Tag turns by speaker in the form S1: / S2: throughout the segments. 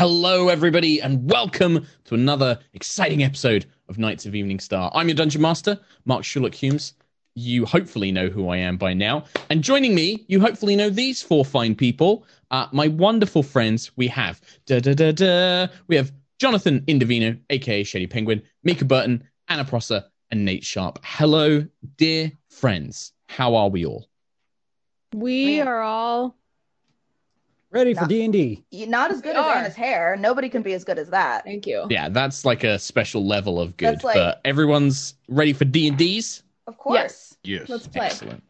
S1: Hello, everybody, and welcome to another exciting episode of Knights of Evening Star. I'm your Dungeon Master, Mark Sherlock Hulmes. You hopefully know who I am by now. And joining me, you hopefully know these four fine people. Uh, my wonderful friends, we have da da da da. We have Jonathan Indovino, aka Shady Penguin, Mica Burton, Anna Prosser, and Nate Sharp. Hello, dear friends. How are we all?
S2: We are all
S3: Ready for D and D?
S4: Not as good
S2: We
S4: as
S2: are.
S4: Anna's hair. Nobody can be as good as that.
S2: thank you.
S1: Yeah, that's like a special level of good.
S4: Like-
S1: but everyone's ready for D and D's.
S4: Of course.
S1: Yes.
S2: Let's play.
S1: Excellent.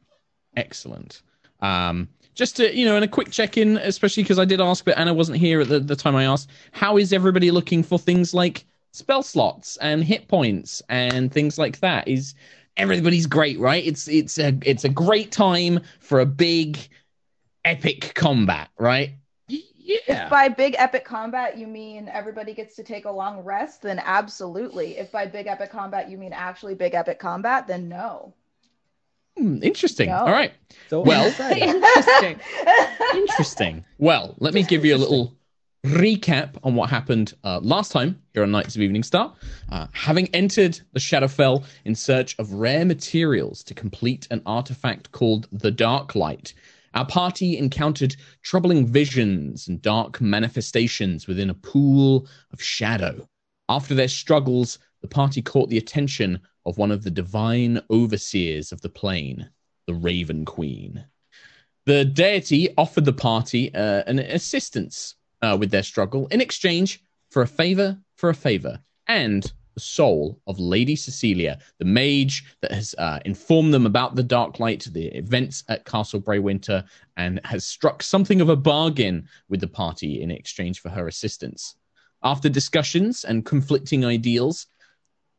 S1: Excellent. Um, just to, you know, and a quick check in, especially because I did ask, but Anna wasn't here at the, the time I asked. How is everybody looking for things like spell slots and hit points and things like that? Is everybody's great, right? It's it's a it's a great time for a big epic combat, right? Yeah.
S4: If by big epic combat you mean everybody gets to take a long rest, then absolutely. If by big epic combat you mean actually big epic combat, then no.
S1: Hmm, interesting.
S4: No.
S1: All right.
S3: So
S1: Well-
S2: Interesting.
S1: Interesting. Well, let me give you a little recap on what happened uh, last time here on Knights of Evening Star. Uh, having entered the Shadowfell in search of rare materials to complete an artifact called the Dark Light, our party encountered troubling visions and dark manifestations within a pool of shadow. After their struggles, the party caught the attention of one of the divine overseers of the plane, the Raven Queen. The deity offered the party uh, an assistance uh, with their struggle in exchange for a favor for a favor and the soul of Lady Cecilia, the mage that has uh, informed them about the Dark Light, the events at Castle Breywinter, and has struck something of a bargain with the party in exchange for her assistance. After discussions and conflicting ideals,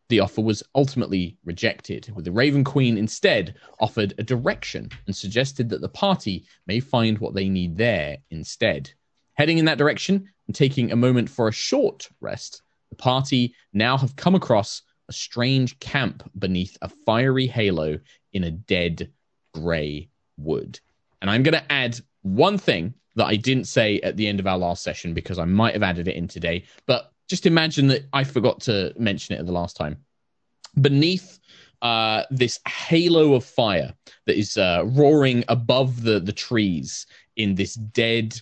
S1: the offer was ultimately rejected, with the Raven Queen instead offered a direction and suggested that the party may find what they need there instead. Heading in that direction and taking a moment for a short rest, the party now have come across a strange camp beneath a fiery halo in a dead grey wood. And I'm going to add one thing that I didn't say at the end of our last session because I might have added it in today, but just imagine that I forgot to mention it at the last time. Beneath uh, this halo of fire that is uh, roaring above the, the trees in this dead,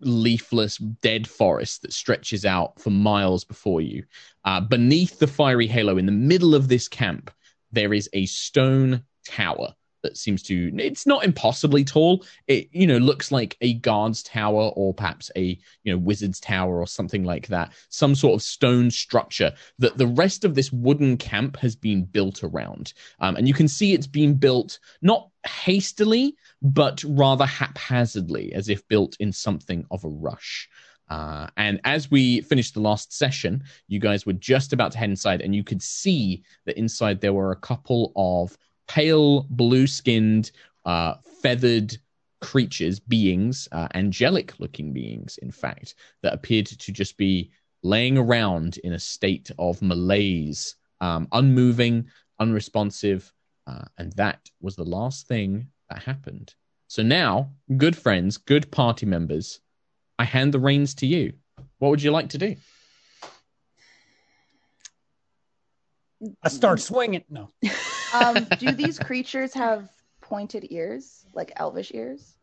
S1: leafless, dead forest that stretches out for miles before you. Uh, beneath the fiery halo, in the middle of this camp, there is a stone tower that seems to it's not impossibly tall. It you know looks like a guard's tower or perhaps a you know wizard's tower or something like that. Some sort of stone structure that the rest of this wooden camp has been built around. Um, and you can see it's been built not hastily but rather haphazardly as if built in something of a rush uh, and as we finished the last session, you guys were just about to head inside, and you could see that inside there were a couple of pale blue skinned, uh, feathered creatures, beings, uh, angelic looking beings, in fact, that appeared to just be laying around in a state of malaise, um, unmoving, unresponsive. Uh, and that was the last thing that happened. So now, good friends, good party members, I hand the reins to you. What would you like to do?
S3: I start swinging. No.
S4: um, do these creatures have pointed ears, like elvish ears?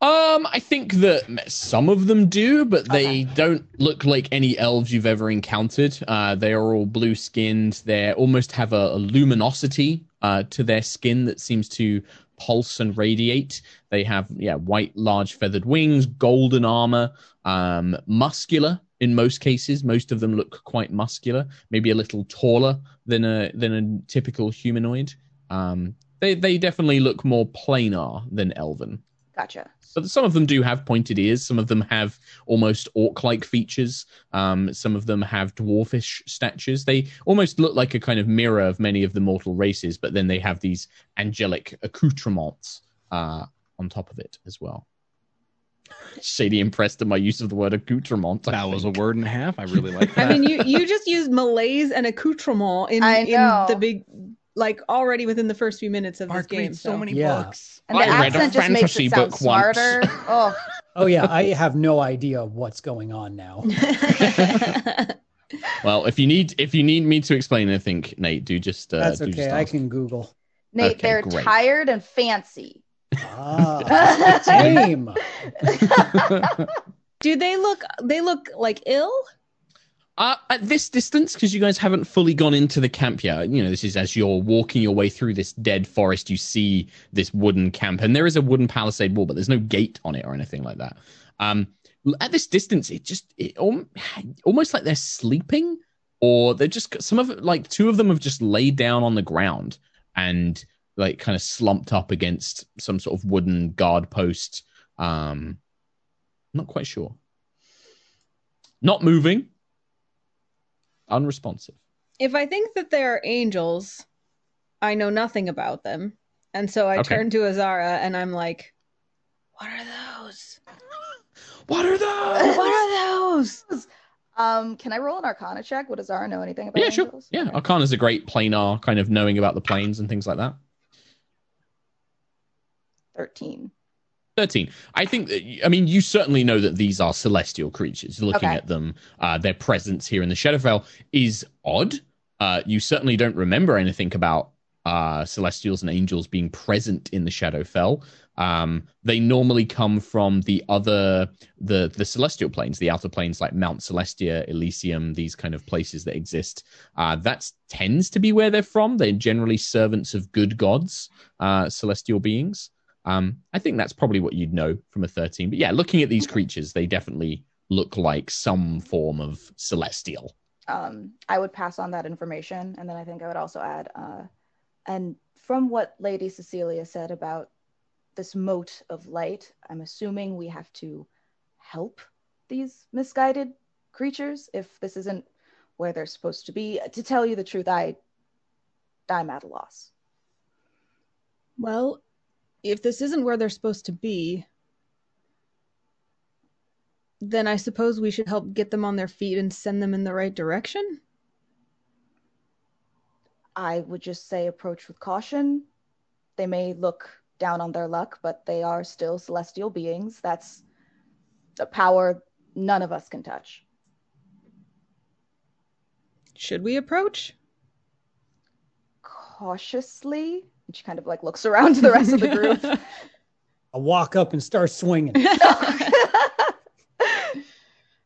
S1: Um, I think that some of them do, but they
S4: Okay.
S1: don't look like any elves you've ever encountered. Uh, they are all blue skinned. They almost have a, a luminosity uh, to their skin that seems to pulse and radiate. They have yeah white, large feathered wings, golden armor, um, muscular in most cases. Most of them look quite muscular, maybe a little taller than a than a typical humanoid. Um, they they definitely look more planar than elven.
S4: Gotcha.
S1: But some of them do have pointed ears. Some of them have almost orc-like features. Um, some of them have dwarfish statures. They almost look like a kind of mirror of many of the mortal races, but then they have these angelic accoutrements uh, on top of it as well. Shady impressed at my use of the word accoutrement. I
S5: That was a word and a half. I really like that.
S2: I mean, you you just used malaise and accoutrement in in the big like already within the first few minutes of
S5: Mark
S2: this game.
S5: reads so many
S3: Yeah.
S5: books.
S4: And the
S1: I read a
S4: accent just makes
S1: fantasy
S4: it sound
S1: book
S4: smarter. Oh,
S3: Oh yeah, I have no idea what's going on now.
S1: Well, if you need if you need me to explain anything, Nate, do just uh,
S3: That's
S1: do just
S3: okay. I can Google.
S4: Nate,
S1: Okay,
S4: they're
S1: great.
S4: tired and fancy.
S3: Ah, tame.
S2: Do they look? They look like ill.
S1: Uh, at this distance, because you guys haven't fully gone into the camp yet, you know, this is as you're walking your way through this dead forest, you see this wooden camp, and there is a wooden palisade wall, but there's no gate on it or anything like that. Um, at this distance, it just it, al- almost like they're sleeping, or they're just some of like two of them have just laid down on the ground and like kind of slumped up against some sort of wooden guard post. Um, not quite sure. Not moving unresponsive.
S2: If I think that they are angels, I know nothing about them, and so I
S1: Okay.
S2: turn to Azara and I'm like, "What are those?
S1: What are those?
S2: What are those?"
S4: Um, can I roll an Arcana check? Would Azara know anything about
S1: Yeah, sure.
S4: angels?
S1: Yeah,
S4: Okay.
S1: Arcana's a great planar kind of knowing about the planes and things like that.
S4: Thirteen.
S1: 13. I think that, I mean, you certainly know that these are celestial creatures. Looking
S4: Okay.
S1: at them, uh, their presence here in the Shadowfell is odd. Uh, you certainly don't remember anything about uh, celestials and angels being present in the Shadowfell. Um, they normally come from the other, the the celestial planes, the outer planes like Mount Celestia, Elysium, these kind of places that exist. Uh, that tends to be where they're from. They're generally servants of good gods, uh, celestial beings. Um, I think that's probably what you'd know from a 13. But yeah, looking at these creatures, they definitely look like some form of celestial.
S4: um, I would pass on that information, and then I think I would also add, uh, and from what Lady Cecilia said about this moat of light, I'm assuming we have to help these misguided creatures if this isn't where they're supposed to be. To tell you the truth, I I'm at a loss.
S2: Well, if this isn't where they're supposed to be, then I suppose we should help get them on their feet and send them in the right direction.
S4: I would just say approach with caution. They may look down on their luck, but they are still celestial beings. That's a power none of us can touch.
S2: Should we approach?
S4: Cautiously, and she kind of like looks around to the rest of the group.
S3: I walk up and start swinging.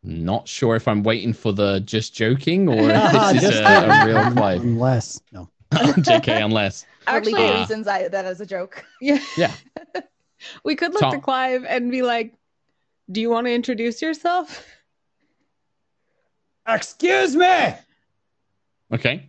S1: Not sure if I'm waiting for the just joking or if this is a, a real vibe.
S3: Unless no.
S1: JK, unless.
S4: For
S2: Actually,
S4: legal
S1: uh,
S4: reasons, I, that is a joke.
S2: yeah.
S1: Yeah.
S2: we could look
S1: Tom-
S2: to Clive and be like, "Do you want to introduce yourself?"
S3: Excuse me.
S1: Okay.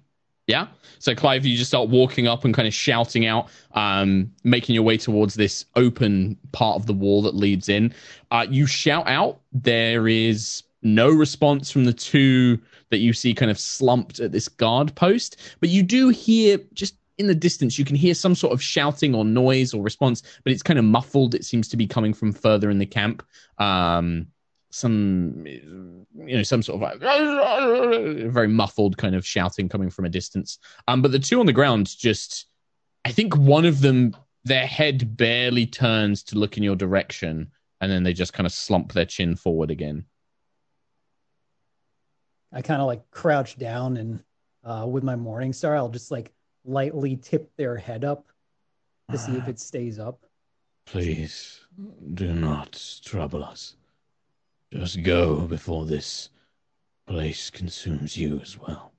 S1: Yeah. So Clive, you just start walking up and kind of shouting out, um, making your way towards this open part of the wall that leads in. Uh, you shout out. There is no response from the two that you see kind of slumped at this guard post, but you do hear just in the distance, you can hear some sort of shouting or noise or response, but it's kind of muffled. It seems to be coming from further in the camp. Um, some you know some sort of like very muffled kind of shouting coming from a distance. Um but the two on the ground just i think one of them their head barely turns to look in your direction and then they just kind of slump their chin forward again.
S3: I kind of like crouch down and uh, with my morning star, I'll just like lightly tip their head up to see if it stays up.
S1: please do not trouble us just go before this place consumes you as well.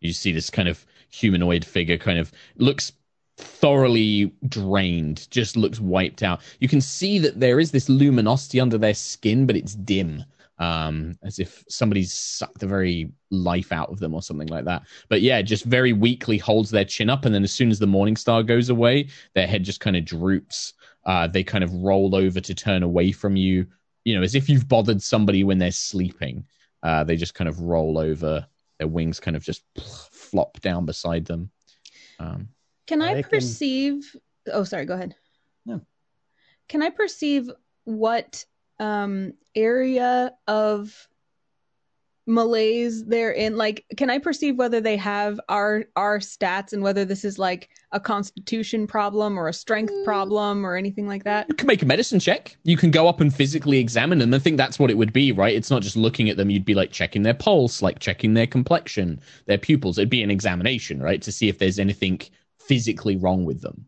S1: You see this kind of humanoid figure kind of looks thoroughly drained just looks wiped out. You can see that there is this luminosity under their skin but it's dim um as if somebody's sucked the very life out of them or something like that. But yeah just very weakly holds their chin up and then as soon as the morning star goes away their head just kind of droops. Uh they kind of roll over to turn away from you you know as if you've bothered somebody when they're sleeping uh they just kind of roll over their wings kind of just flop down beside them um
S2: Can I
S3: I can-
S2: perceive? Oh, sorry. Go ahead.
S3: No.
S2: Can I perceive what um, area of malaise they're in? Like, can I perceive whether they have our our stats and whether this is like a constitution problem or a strength
S1: Mm.
S2: problem or anything like that?
S1: You can make a medicine check. You can go up and physically examine them. I think that's what it would be, right? It's not just looking at them. You'd be like checking their pulse, like checking their complexion, their pupils. It'd be an examination, right? To see if there's anything physically wrong with them.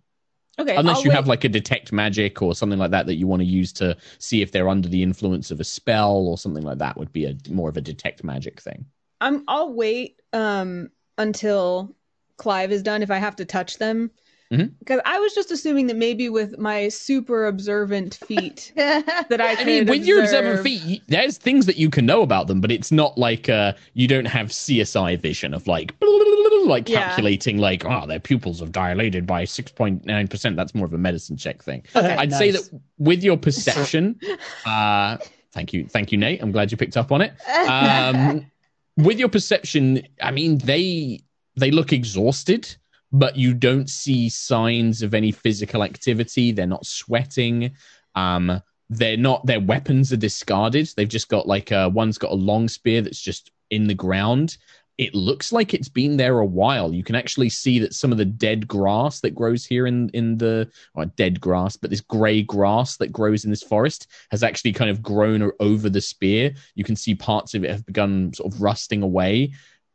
S2: Okay,
S1: Unless
S2: I'll
S1: you
S2: wait-
S1: have like a detect magic or something like that that you want to use to see if they're under the influence of a spell or something like that would be a more of a detect magic thing.
S2: I'm I'll wait um until Clive is done if I have to touch them.
S1: Mhm.
S2: Because I was just assuming that maybe with my super observant feet that I
S1: I mean, with your
S2: observe-
S1: observant feet, there's things that you can know about them, but it's not like uh, you don't have CSI vision of like like
S2: Yeah.
S1: calculating like oh their pupils have dilated by six point nine percent. That's more of a medicine check thing.
S2: Okay.
S1: I'd say that with your perception, uh, thank you, thank you, Nate. I'm glad you picked up on it. Um, with your perception, I mean they they look exhausted, but you don't see signs of any physical activity. They're not sweating. Um, they're not. Their weapons are discarded. They've just got like uh, one's got a long spear that's just in the ground. It looks like it's been there a while. You can actually see that some of the dead grass that grows here in in the or dead grass, but this grey grass that grows in this forest has actually kind of grown over the spear. You can see parts of it have begun sort of rusting away.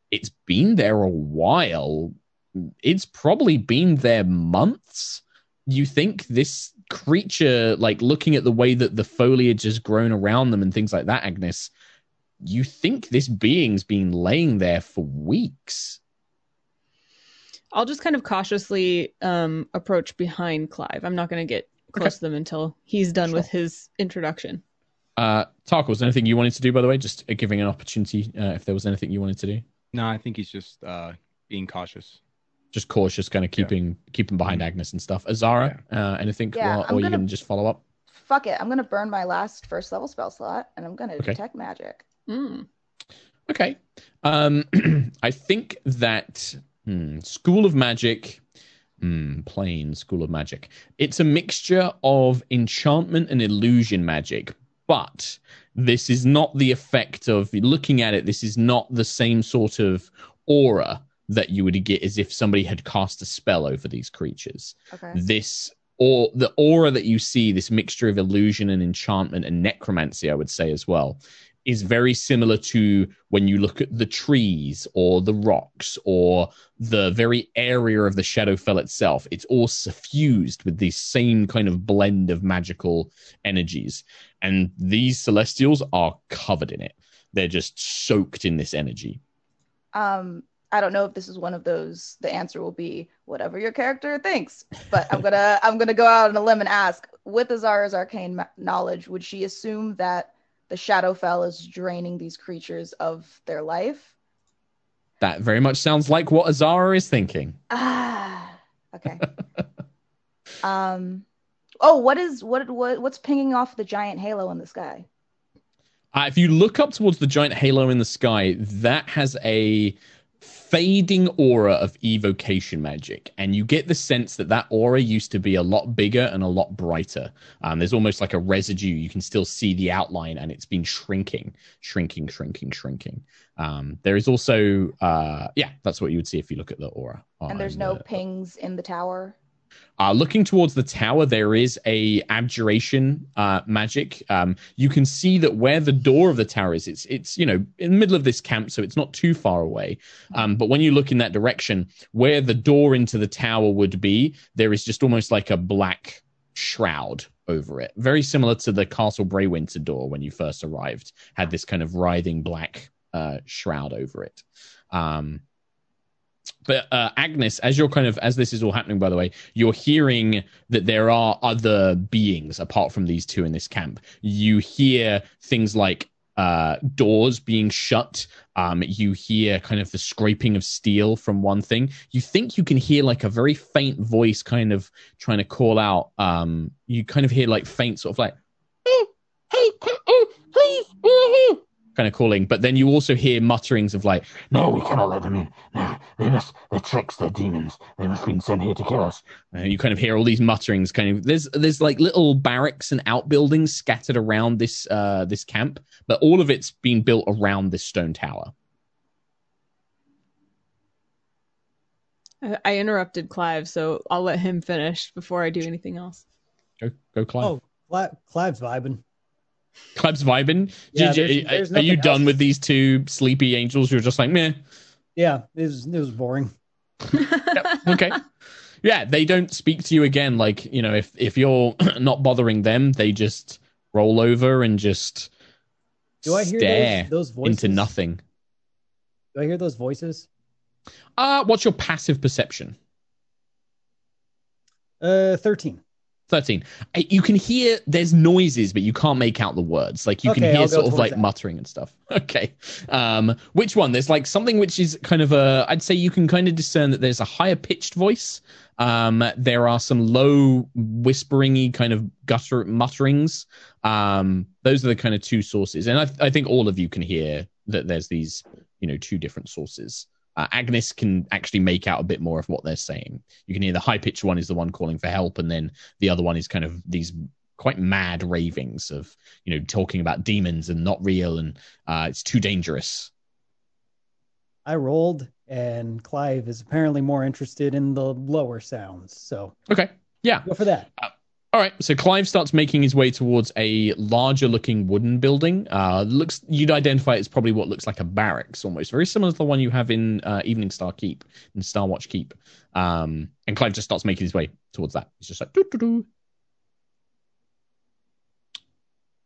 S1: It's been there a while. It's probably been there months. You think this creature, like looking at the way that the foliage has grown around them and things like that, Agnis, you think this being's been laying there for weeks.
S2: I'll just kind of cautiously um approach behind Clive. I'm not going to get close
S1: Okay.
S2: to them until he's done
S1: Sure.
S2: with his introduction.
S1: Uh, Tark, was there anything you wanted to do, by the way? Just uh, giving an opportunity uh, if there was anything you wanted to do.
S5: No, I think he's just uh, being cautious.
S1: Just cautious, kind of
S5: Yeah.
S1: keeping keeping behind Agnis and stuff. Azara, uh, anything,
S4: Yeah,
S1: or,
S4: I'm
S1: or you
S4: gonna-
S1: can just follow up.
S4: Fuck it. I'm gonna burn my last first level spell slot and I'm gonna
S1: Okay.
S4: detect magic.
S2: Mm.
S1: Okay. Um, I think that hmm, School of Magic, hmm, plain School of Magic. It's a mixture of enchantment and illusion magic, but this is not the effect of looking at it. This is not the same sort of aura that you would get as if somebody had cast a spell over these creatures.
S4: Okay.
S1: this or the aura that you see this mixture of illusion and enchantment and necromancy i would say as well is very similar to when you look at the trees or the rocks or the very area of the shadowfell itself. It's all suffused with the same kind of blend of magical energies. And these celestials are covered in it. They're just soaked in this energy.
S4: Um, I don't know if this is one of those. The answer will be whatever your character thinks. But I'm gonna I'm gonna go out on a limb and ask, with Azara's arcane ma- knowledge, would she assume that the Shadowfell is draining these creatures of their life?
S1: that very much sounds like what azara is thinking
S4: Ah, okay. um, oh, what is what what what's pinging off the giant halo in the sky?
S1: Uh, if you look up towards the giant halo in the sky, that has a fading aura of evocation magic, and you get the sense that that aura used to be a lot bigger and a lot brighter. Um, there's almost like a residue; you can still see the outline, and it's been shrinking, shrinking, shrinking, shrinking. Um, there is also, uh, yeah, that's what you would see if you look at the aura.
S4: And there's no
S1: the-
S4: pings in the tower.
S1: Uh, looking towards the tower, there is a abjuration uh, magic. Um, you can see that where the door of the tower is, it's it's you know in the middle of this camp, so it's not too far away. Um, but when you look in that direction, where the door into the tower would be, there is just almost like a black shroud over it, very similar to the Castle Breywinter door when you first arrived. Had this kind of writhing black uh, shroud over it. Um, but uh, Agnis, as you're kind of as this is all happening, by the way, you're hearing that there are other beings apart from these two in this camp. You hear things like uh, doors being shut. Um, you hear kind of the scraping of steel from one thing. You think you can hear like a very faint voice, kind of trying to call out. Um, you kind of hear like faint, sort of like, "Hey, hey, hey, please, kind of calling. But then you also hear mutterings of like,
S6: No, we cannot let them in. No, they must. They're tricks. They're demons. They must have been sent here to kill us.
S1: and you kind of hear all these mutterings. Kind of there's there's like little barracks and outbuildings scattered around this uh this camp, but all of it's been built around this stone tower.
S2: I, I interrupted Clive, so I'll let him finish before I do anything else.
S1: Go go, Clive.
S3: Oh, Cla- Clive's vibing.
S1: Clive's vibing.
S3: Yeah,
S1: you-
S3: there's- there's
S1: are you done
S3: else.
S1: with these two sleepy angels? You're just like meh.
S3: Yeah, it was it was boring.
S1: okay. Yeah, they don't speak to you again. Like you know, if if you're not bothering them, they just roll over and just
S3: Do I hear
S1: stare
S3: those, those voices?
S1: into nothing.
S3: Do I hear those voices?
S1: Uh what's your passive perception?
S3: Uh, thirteen.
S1: 13 Uh, you can hear there's noises but you can't make out the words. Like you can hear sort of like
S3: that.
S1: muttering and stuff. Okay. Um which one? There's like something which is kind of a i'd say you can kind of discern that there's a higher pitched voice. Um there are some low whisperingy kind of gutter mutterings. Um those are the kind of two sources. And i, I think all of you can hear that there's these you know two different sources uh, Agnis can actually make out a bit more of what they're saying. You can hear the high pitched one is the one calling for help, and then the other one is kind of these quite mad ravings of you know talking about demons and not real and uh, it's too dangerous.
S3: I rolled, and Clive is apparently more interested in the lower sounds. So
S1: Okay, yeah,
S3: go for that.
S1: All right. So Clive starts making his way towards a larger looking wooden building. Uh, looks you'd identify it as probably what looks like a barracks, almost very similar to the one you have in uh, Evening Star Keep in Star Watch Keep. Um, and Clive just starts making his way towards that. He's just like doo doo doo.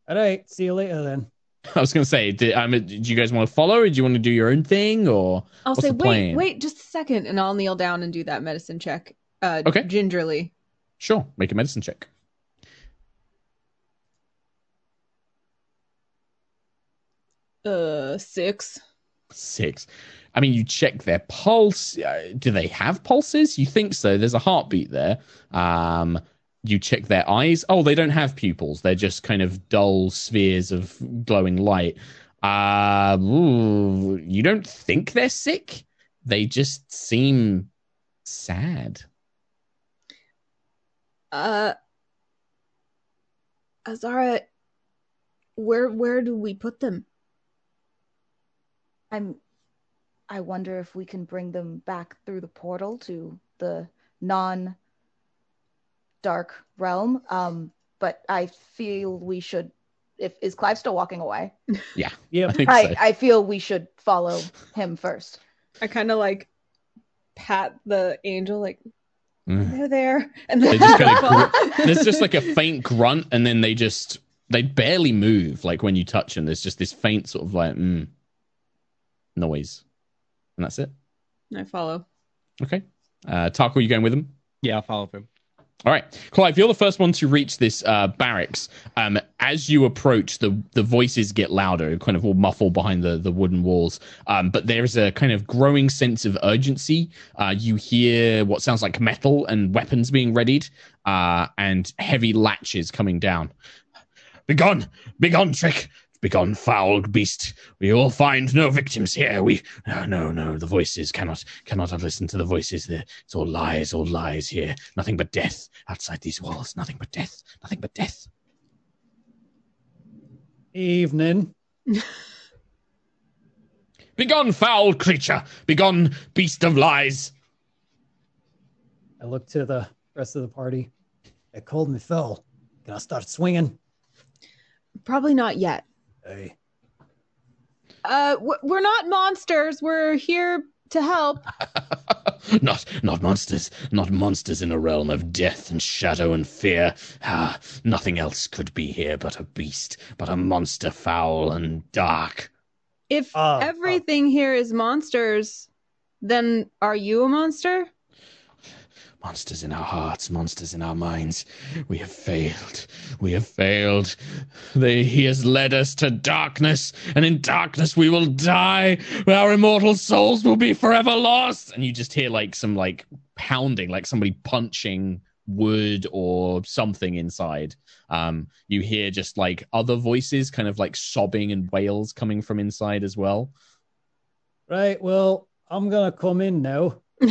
S3: All right, see you later then.
S1: I was going to say, did, um, do you guys want to follow, or do you want to do your own thing, or
S2: I'll
S1: What's
S2: say,
S1: the
S2: wait,
S1: plan?
S2: wait, just a second, and I'll kneel down and do that medicine check. Uh,
S1: Okay.
S2: Gingerly.
S1: sure, make a medicine check.
S2: Uh, six.
S1: Six. I mean, you check their pulse. Uh, do they have pulses? You think so? There's a heartbeat there. Um, you check their eyes. Oh, they don't have pupils. They're just kind of dull spheres of glowing light. Uh, ooh, you don't think they're sick. They just seem sad.
S2: Uh, Azara, where where do we put them?
S4: I'm I wonder if we can bring them back through the portal to the non dark realm. Um, but I feel we should if is Clive still walking away?
S1: I
S3: Yep.
S1: think
S4: I,
S1: so.
S4: I feel we should follow him first.
S2: I kind of like pat the angel, like
S1: Mm.
S2: they're there, and
S1: They
S2: then
S1: just kinda there's just like a faint grunt and then they just they barely move like when you touch them there's just this faint sort of like mm, noise. And that's it.
S2: I follow.
S1: okay. Uh Tarko, you going with him?
S5: Yeah, I'll follow him.
S1: all right. Clive you're the first one to reach this uh barracks. Um as you approach the the voices get louder kind of all muffled behind the the wooden walls. Um but there's a kind of growing sense of urgency. Uh you hear what sounds like metal and weapons being readied uh and heavy latches coming down. Begone! Begone trick begone foul beast we will find no victims here we no no no the voices cannot cannot listen to the voices The- it's all lies all lies here nothing but death outside these walls nothing but death nothing but death
S3: Evening.
S1: begone foul creature begone beast of lies
S3: I look to the rest of the party. They called me Phil. Can I start swinging?
S2: Probably not yet.
S3: Hey.
S2: Uh, we're not monsters. We're here to help.
S1: not not monsters not monsters in a realm of death and shadow and fear ah nothing else could be here but a beast but a monster foul and dark
S2: If
S3: Uh, uh.
S2: everything here is monsters, then are you a monster?
S1: Monsters in our hearts, monsters in our minds. We have failed. We have failed. They, he has led us to darkness, and in darkness we will die. Our immortal souls will be forever lost. And you just hear like some like pounding, like somebody punching wood or something inside. Um, you hear just like other voices, kind of like sobbing and wails coming from inside as well.
S3: Right. Well, I'm gonna come in now.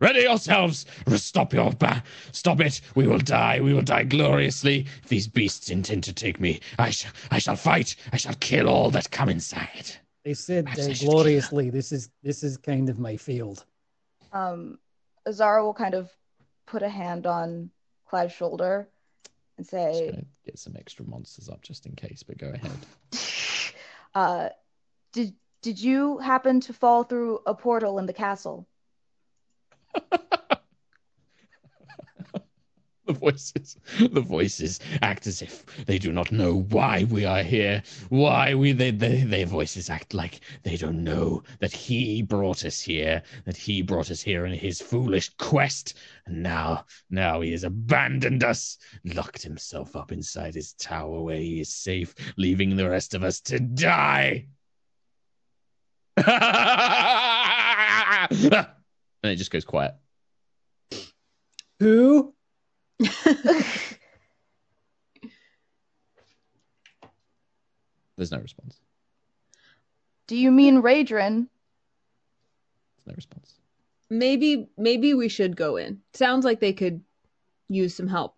S1: Ready yourselves! Stop your ba- stop it! We will die. We will die gloriously. If these beasts intend to take me, I shall. I shall fight. I shall kill all that come inside.
S3: They said uh,
S1: I should kill
S3: gloriously. This is this is kind of my field.
S4: Um, Azara will kind of put a hand on Clive's shoulder and
S1: Just
S4: say,
S1: gonna get some extra monsters up just in case. But go ahead.
S4: uh, "Did did you happen to fall through a portal in the castle?"
S1: The voices, the voices act as if they do not know why we are here. Why we they, they their voices act like they don't know that he brought us here, that he brought us here in his foolish quest, and now now he has abandoned us, locked himself up inside his tower where he is safe, leaving the rest of us to die. and it just goes quiet.
S3: Who?
S1: There's no response.
S4: Do you mean Radrin?
S1: There's no response.
S2: maybe maybe we should go in. Sounds like they could use some help.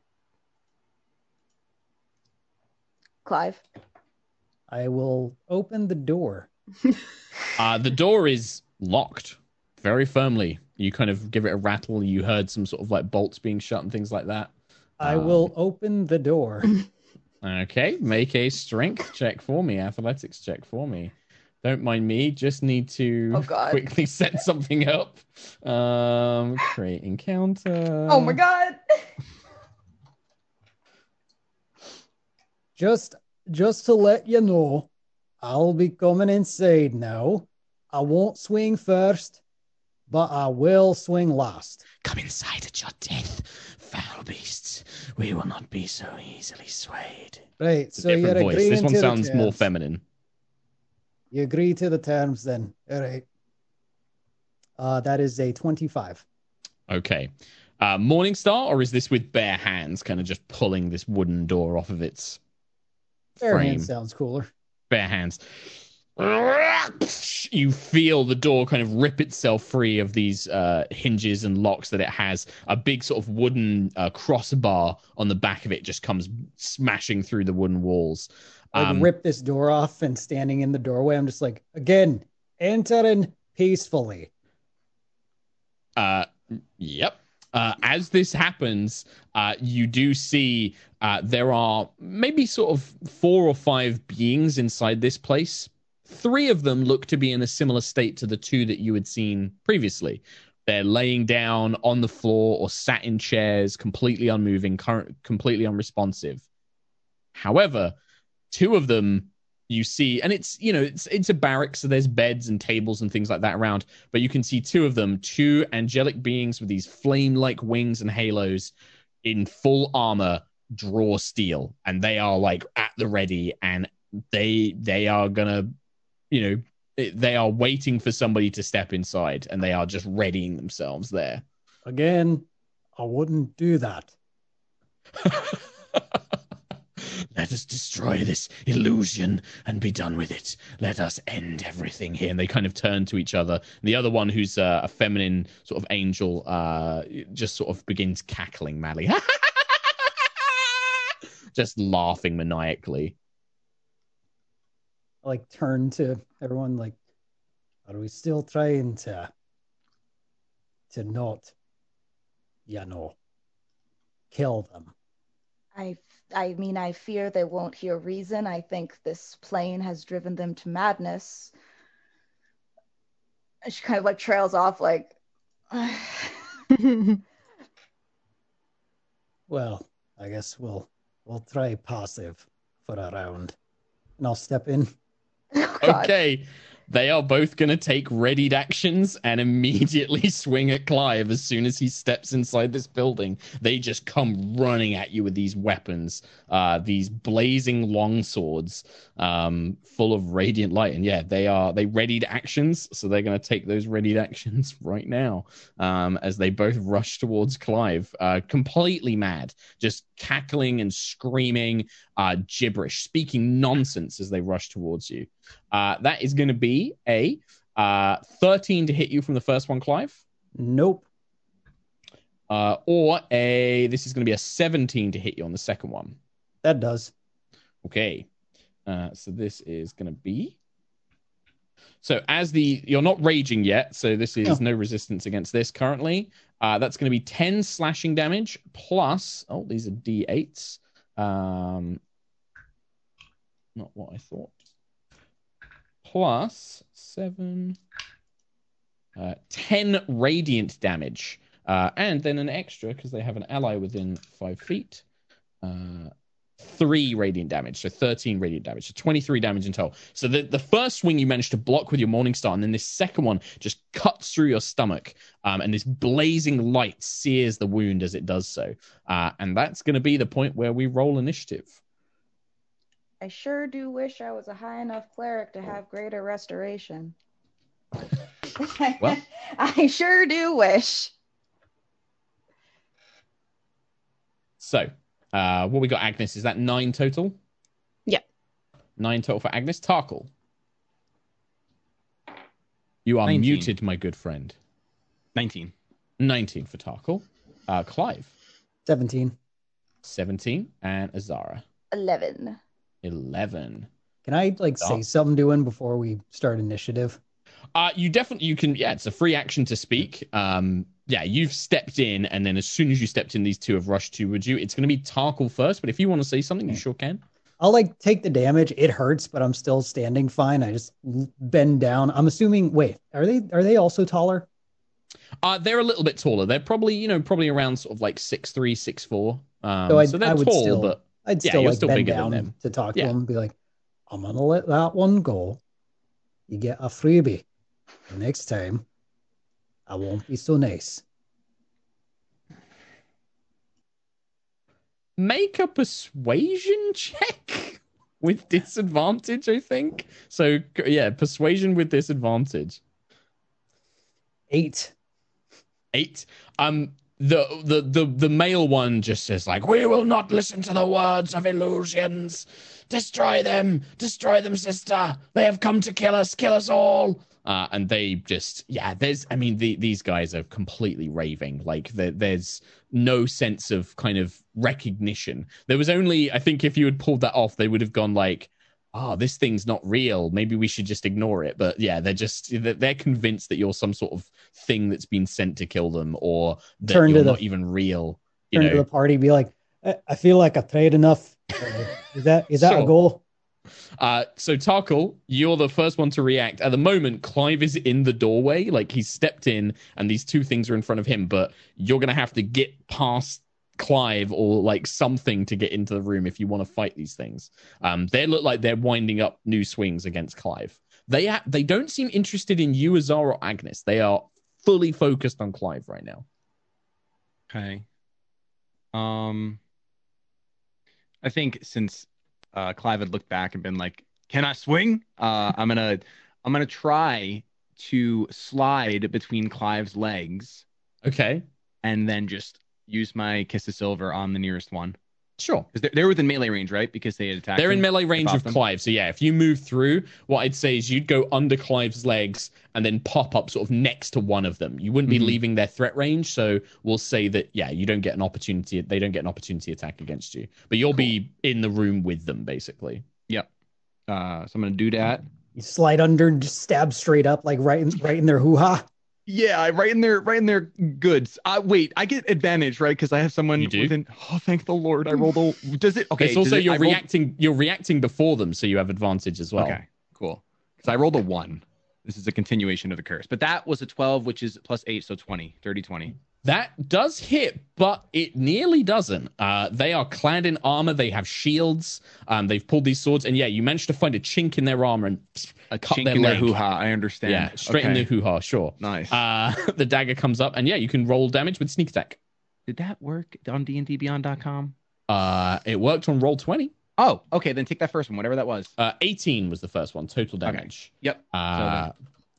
S4: Clive.
S3: I will open the door.
S1: Uh, the door is locked very firmly. You kind of give it a rattle. You heard some sort of like bolts being shut and things like that.
S3: I
S1: Um,
S3: will open the door.
S1: Okay, make a strength check for me, athletics check for me. Don't mind me. Just need to
S4: Oh,
S1: quickly set something up. Um, create encounter.
S4: oh my god.
S3: just just to let you know, I'll be coming inside now. I won't swing first, but I will swing last.
S1: Come inside at your death, foul beasts. We will not be so easily swayed.
S3: Right,
S1: It's
S3: so you're
S1: different voice.
S3: agreeing
S1: This one
S3: to the
S1: sounds more feminine.
S3: You agree to the terms then. All right. Uh, that is a 25.
S1: Okay. Uh, Morningstar, or is this with bare hands, kind of just pulling this wooden door off of its
S3: Fair
S1: frame?
S3: hand sounds cooler.
S1: Bare hands. You feel the door kind of rip itself free of these uh, hinges and locks that it has. A big sort of wooden uh, crossbar on the back of it just comes smashing through the wooden walls. Um,
S3: rip this door off and standing in the doorway, I'm just like, again, entering peacefully.
S1: Uh, yep. Uh, as this happens, uh, you do see uh, there are maybe sort of four or five beings inside this place. Three of them look to be in a similar state to the two that you had seen previously. They're laying down on the floor or sat in chairs, completely unmoving, current, completely unresponsive. However, two of them you see, and it's you know it's it's a barrack, so there's beds and tables and things like that around but you can see two of them, two angelic beings with these flame like wings and halos in full armor draw steel and they are like at the ready and they they are gonna you know it- they are waiting for somebody to step inside and they are just readying themselves there
S3: Again, I wouldn't do that.
S1: Let us destroy this illusion and be done with it. Let us end everything here. And they kind of turn to each other. The other one, who's uh, a feminine sort of angel, uh, just sort of begins cackling madly, just laughing maniacally.
S3: I like turn to everyone like, are we still trying to to not, you know, kill them?
S4: I I mean I fear they won't hear reason. I think this plane has driven them to madness. And she kind of like trails off like
S3: Well, I guess we'll we'll try passive for a round. And I'll step in.
S4: oh,
S1: Okay. They are both going to take readied actions and immediately swing at Clive as soon as he steps inside this building. They just come running at you with these weapons, uh, these blazing long swords, um, full of radiant light. And yeah, they are they readied actions, so they're going to take those readied actions right now um, as they both rush towards Clive, uh, completely mad, just cackling and screaming, uh, gibberish, speaking nonsense as they rush towards you. Uh, that is going to be a uh, 13 to hit you from the first one, Clive.
S3: Nope.
S1: Uh, or a this is going to be a 17 to hit you on the second one.
S3: That does.
S1: Okay. Uh, so this is going to be. So as the you're not raging yet, so this is no, resistance against this currently. Uh, that's going to be 10 slashing damage plus. Oh, these are d8s. Um, not what I thought. Plus seven, uh, 10 radiant damage. Uh, and then an extra because they have an ally within five feet. Uh, three radiant damage, so 13 radiant damage, so 23 damage in total. So the, the first swing you managed to block with your Morning Star, and then this second one just cuts through your stomach, um, and this blazing light sears the wound as it does so. Uh, and that's going to be the point where we roll initiative.
S4: I sure do wish I was a high enough cleric to have greater restoration.
S1: Well.
S4: I sure do wish.
S1: So, uh, what we got, Agnis? Is that nine total?
S2: Yeah.
S1: Nine total for Agnis. Tarkhal. You are
S5: 19.
S1: muted, my good friend.
S5: 19.
S1: 19 for Tarkhal. Uh, Clive,
S3: 17.
S1: 17. And Azara,
S4: 11.
S1: 11.
S3: Can I like say something to him before we start initiative?
S1: Uh, you definitely you can yeah, it's a free action to speak. Um, yeah, you've stepped in, and then as soon as you stepped in, these two have rushed towards you. It's going to be Tarkhal first, but if you want to say something, you sure can.
S3: I'll like take the damage. It hurts, but I'm still standing fine. I just bend down. I'm assuming. Wait, are they are they also taller?
S1: Uh, they're a little bit taller. They're probably you know probably around sort of like six three, six four. Um,
S3: So I-
S1: so they're
S3: I
S1: tall,
S3: still-
S1: but
S3: I'd still
S1: you're
S3: like
S1: still
S3: bend down to talk
S1: Yeah.
S3: to him and be like, I'm gonna let that one go. You get a freebie. Next time, I won't be so nice.
S1: make a persuasion check with disadvantage. I think so. Yeah, persuasion with disadvantage.
S3: Eight.
S1: eight. Um, the the the the male one just says like, "We will not listen to the words of illusions. Destroy them, destroy them, sister. They have come to kill us, kill us all." Uh, and they just, yeah, there's, I mean, the, these guys are completely raving. Like, there, there's no sense of kind of recognition. There was only, I think, if you had pulled that off, they would have gone like, oh, this thing's not real. Maybe we should just ignore it. But yeah, they're just they're convinced that you're some sort of thing that's been sent to kill them, or that
S3: Turn to
S1: you're
S3: the-
S1: not even real. You
S3: Turn to the party, be like, I, I feel like I've tried enough. Is that is that
S1: Sure.
S3: a goal?
S1: Uh, so Tarkhal, you're the first one to react. At the moment, Clive is in the doorway, like he's stepped in, and these two things are in front of him. But you're gonna have to get past Clive or like something to get into the room if you want to fight these things. Um, they look like they're winding up new swings against Clive. They ha- they don't seem interested in you, Azar, or Agnis. They are fully focused on Clive right now.
S5: Okay. Um, I think since uh, Clive had looked back and been like, "Can I swing?" Uh, I'm gonna, I'm gonna try to slide between Clive's legs
S1: Okay,
S5: and then just use my kiss of silver on the nearest one
S1: sure.
S5: because they're, they're within melee range, right? Because they had attacked.
S1: They're in melee range
S5: Above
S1: of
S5: them.
S1: Clive. So yeah, if you move through, what I'd say is you'd go under Clive's legs and then pop up sort of next to one of them. You wouldn't be
S5: Mhm.
S1: leaving their threat range. So we'll say that yeah, you don't get an opportunity. They don't get an opportunity attack against you, but you'll be in the room with them basically.
S5: Uh, so I'm gonna do that.
S3: You slide under and just stab straight up, like right in right in their hoo ha.
S5: Yeah, I- right in their right in their goods. Uh, wait, I get advantage, right? Because I have someone within. Oh, thank the Lord! I rolled a. Does it? Okay.
S1: it's also
S5: it-
S1: you're
S5: I rolled-
S1: reacting. You're reacting before them, so you have advantage as well.
S5: Okay, cool. Because I rolled a one. This is a continuation of the curse. But that was a 12, which is plus eight, so 20, 30, 20.
S1: That does hit, but it nearly doesn't. Uh, they are clad in armor. They have shields. Um, they've pulled these swords, and yeah, you managed to find a chink in their armor and
S5: A
S1: cut
S5: chink
S1: their
S5: in their hoo ha. I understand.
S1: Yeah, straight in the hoo ha. Sure.
S5: Nice.
S1: Uh, the dagger comes up, and yeah, you can roll damage with sneak attack.
S5: Did that work on dndbeyond.com?
S1: Uh, it worked on roll twenty.
S5: Oh, okay. Then take that first one, whatever that was.
S1: Uh, 18 was the first one, total damage.
S5: Yep.
S1: Uh,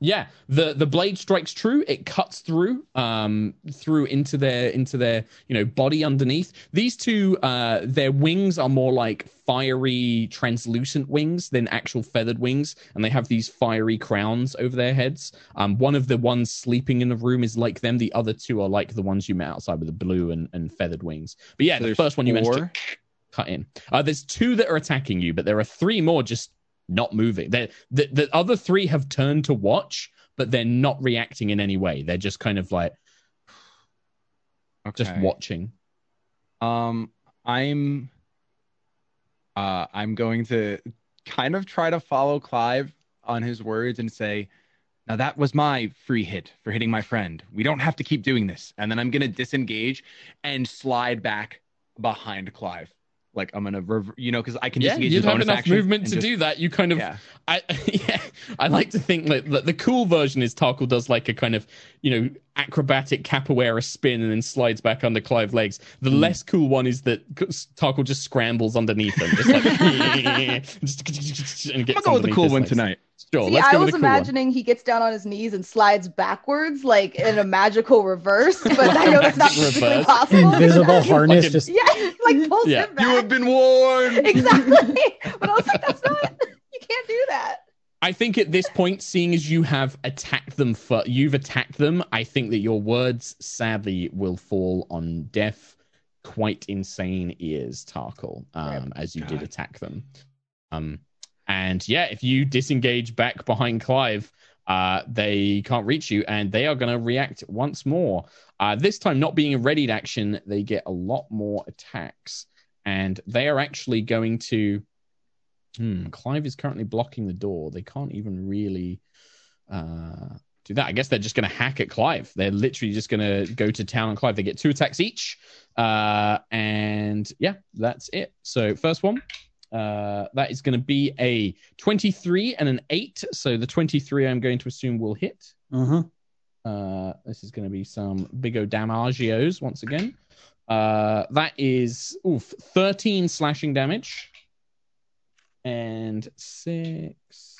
S1: yeah, the the blade strikes true. It cuts through, um, through into their into their you know body underneath. These two, uh, their wings are more like fiery, translucent wings than actual feathered wings, and they have these fiery crowns over their heads. Um, one of the ones sleeping in the room is like them. The other two are like the ones you met outside with the blue and, and feathered wings. But yeah,
S5: So
S1: the first one you to cut in. Uh, there's two that are attacking you, but there are three more just not moving. They're, the the other three have turned to watch, but they're not reacting in any way. They're just kind of like just watching.
S5: Um, I'm, uh, I'm going to kind of try to follow Clive on his words and say, "Now that was my free hit for hitting my friend. We don't have to keep doing this." And then I'm gonna disengage and slide back behind Clive. Like I'm gonna, rev- you know, because I can
S1: just
S5: Yeah,
S1: you have enough movement to
S5: just-
S1: do that. You kind of,
S5: Yeah.
S1: I yeah, I like to think that, that the cool version is Tarkhal does like a kind of you know acrobatic capoeira spin and then slides back under Clive's legs. The
S5: Hmm.
S1: less cool one is that Tarkhal just scrambles underneath him, just like just, and
S5: I'm
S1: gets
S5: gonna go with the cool one
S1: legs.
S5: tonight.
S1: Sure,
S4: See,
S1: let's
S4: I
S1: go with
S4: was
S1: the cool one.
S4: imagining he gets down on his knees and slides backwards, like in a magical reverse. But I know that's not
S1: Reverse.
S4: physically possible.
S3: Invisible harness just
S4: Yeah, like pulls
S1: Yeah.
S4: him back.
S5: You have been warned.
S4: exactly. But I was like, that's not. You can't do that.
S1: I think at this point, seeing as you have attacked them for you've attacked them, I think that your words sadly will fall on deaf, quite insane ears, Tarkhal, um, as you did attack them. Um, and yeah, if you disengage back behind Clive, uh, they can't reach you, and they are going to react once more. Uh, this time, not being a readied action, they get a lot more attacks, and they are actually going to. Hmm, Clive is currently blocking the door. They can't even really uh, do that. I guess they're just going to hack at Clive. They're literally just going to go to town on Clive. They get two attacks each. Uh, and yeah, that's it. So, first one, uh, that is going to be a 23 and an 8. So, the 23 I'm going to assume will hit.
S3: Mhm.
S1: Uh, this is going to be some big O damagios once again. Uh, that is oof, 13 slashing damage and six,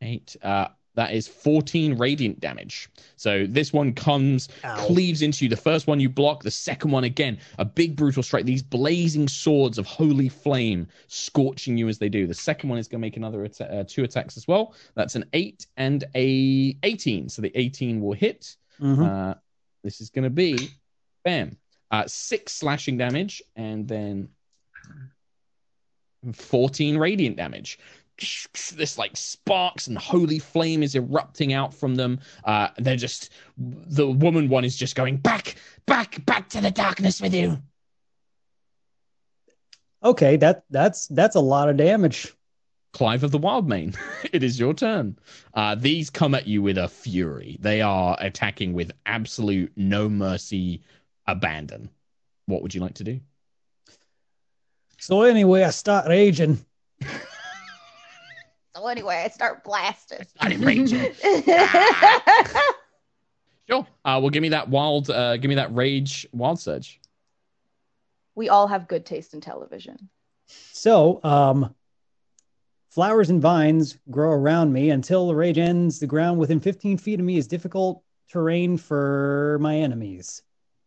S1: eight. Uh, that is 14 radiant damage. So this one comes,
S3: Ow.
S1: cleaves into you. The first one you block, the second one again, a big brutal strike. These blazing swords of holy flame scorching you as they do. The second one is going to make another atta- uh, two attacks as well. That's an eight and a 18. So the 18 will hit.
S3: Mhm.
S1: Uh, this is going to be, bam, uh, six slashing damage and then 14 radiant damage. This like sparks and holy flame is erupting out from them. Uh, they're just, the woman one is just going back, back, back to the darkness with you.
S3: Okay, that that's that's a lot of damage.
S1: Clive of the Wildmane, it is your turn. Uh, these come at you with a fury. They are attacking with absolute no mercy abandon. What would you like to do?
S3: So anyway, I start raging.
S4: So anyway, I start blasting.
S1: Started raging. Sure. Uh, well, give me that wild. Uh, give me that rage wild surge.
S4: we all have good taste in television.
S3: So, um, flowers and vines grow around me until the rage ends. The ground within 15 feet of me is difficult terrain for my enemies.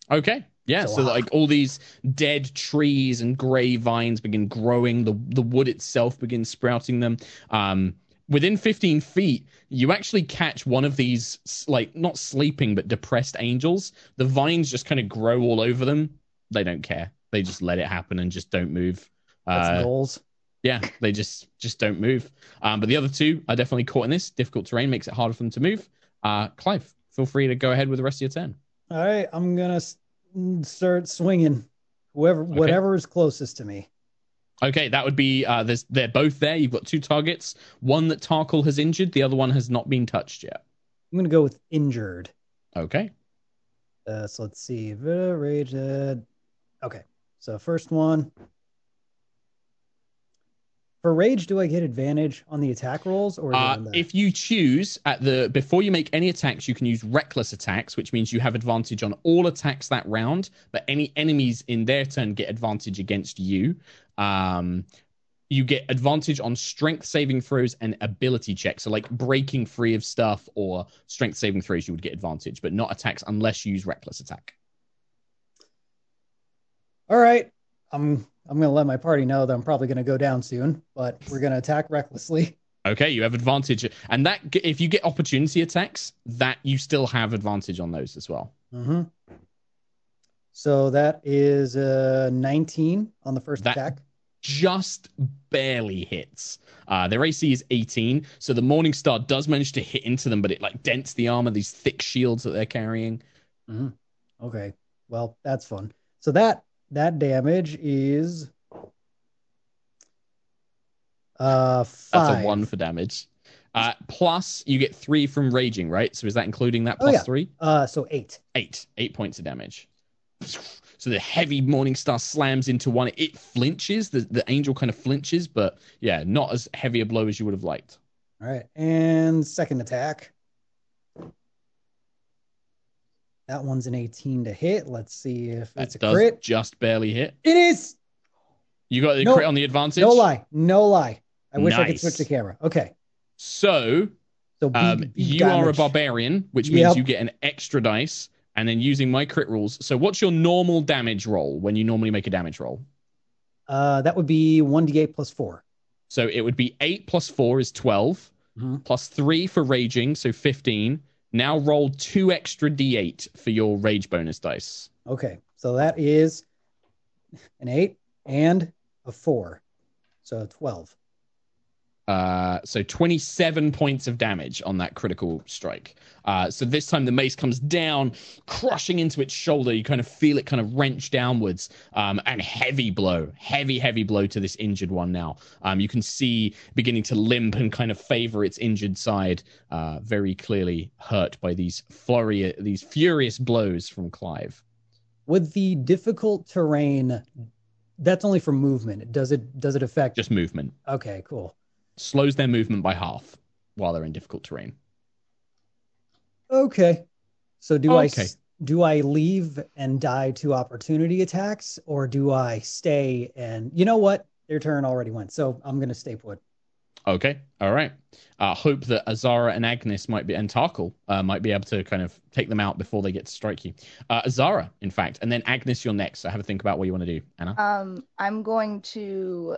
S1: Okay. Yeah.
S3: So,
S1: So, like all these dead trees and gray vines begin growing. The the wood itself begins sprouting them. Um, within 15 feet, you actually catch one of these like not sleeping but depressed angels. The vines just kind of grow all over them. They don't care. They just let it happen and just don't move.
S3: That's
S1: Uh,
S3: goals.
S1: yeah, they just just don't move. Um, but the other two are definitely caught in this. Difficult terrain makes it harder for them to move. Uh, Clive, feel free to go ahead with the rest of your turn.
S3: All right, I'm gonna s- start swinging. Whoever, whatever is closest to me.
S1: Okay, that would be uh, there's they're both there. You've got two targets. One that Tarkhal has injured. The other one has not been touched yet.
S3: I'm gonna go with injured.
S1: Okay.
S3: Uh, so let's see. Uh, okay. So first one. For rage, do I get advantage on the attack rolls or
S1: Uh, if you choose at the before you make any attacks, you can use reckless attacks, which means you have advantage on all attacks that round, but any enemies in their turn get advantage against you. Um, you get advantage on strength saving throws and ability checks. So, like breaking free of stuff or strength saving throws, you would get advantage, but not attacks unless you use reckless attack.
S3: All right. I'm I'm gonna let my party know that I'm probably gonna go down soon, but we're gonna attack recklessly.
S1: Okay, you have advantage, and that if you get opportunity attacks, that you still have advantage on those as well.
S3: Mm-hmm. So that is uh 19 on the first
S1: That-
S3: attack.
S1: just barely hits. Uh, their AC is 18, so the Morning Star does manage to hit into them, but it like dents the armor, these thick shields that they're carrying.
S3: Okay. Well, that's fun. So that that damage is uh five.
S1: That's a one for damage. Uh, plus, you get three from raging, right? So is that including that
S3: Oh, yeah.
S1: three?
S3: Uh so eight.
S1: Eight, eight points of damage. So the heavy Morning Star slams into one. It flinches. The the angel kind of flinches, but yeah, not as heavy a blow as you would have liked.
S3: All right. And second attack. That one's an 18 to hit. Let's see if
S1: That
S3: it's a
S1: does
S3: crit.
S1: just barely hit.
S3: It is.
S1: You got the
S3: No-
S1: crit on the advantage.
S3: No lie. No lie. I wish I could switch the camera. Okay.
S1: So
S3: So B,
S1: Um,
S3: B
S1: you are a barbarian, which means
S3: Yep.
S1: you get an extra dice, and then using my crit rules. So, what's your normal damage roll when you normally make a damage roll?
S3: Uh, that would be 1d8 plus 4.
S1: So it would be eight plus four is 12
S3: Mhm.
S1: plus three for raging, so fifteen. Now roll two extra d8 for your rage bonus dice.
S3: Okay. So that is an 8 and a 4. So 12.
S1: Uh, so 27 points of damage on that critical strike. Uh, so this time the mace comes down, crushing into its shoulder. You kind of feel it kind of wrench downwards, um, and heavy blow, heavy, heavy blow to this injured one now. Um, you can see beginning to limp and kind of favor its injured side, uh, very clearly hurt by these flurry, these furious blows from Clive.
S3: With the difficult terrain, that's only for movement. Does it does it affect
S1: Just movement
S3: Okay, cool.
S1: Slows their movement by half while they're in difficult terrain.
S3: Okay. So do I
S1: Okay.
S3: s- do I leave and die to opportunity attacks or do I stay and you know what? Their turn already went. So I'm going to stay put.
S1: Okay, all right. Uh, hope that Azara and Agnis might be, and Tarkhal uh, might be able to kind of take them out before they get to strike you. Uh, Azara, in fact, and then Agnis, you're next. So have a think about what you want to do, Anna.
S4: Um, I'm going to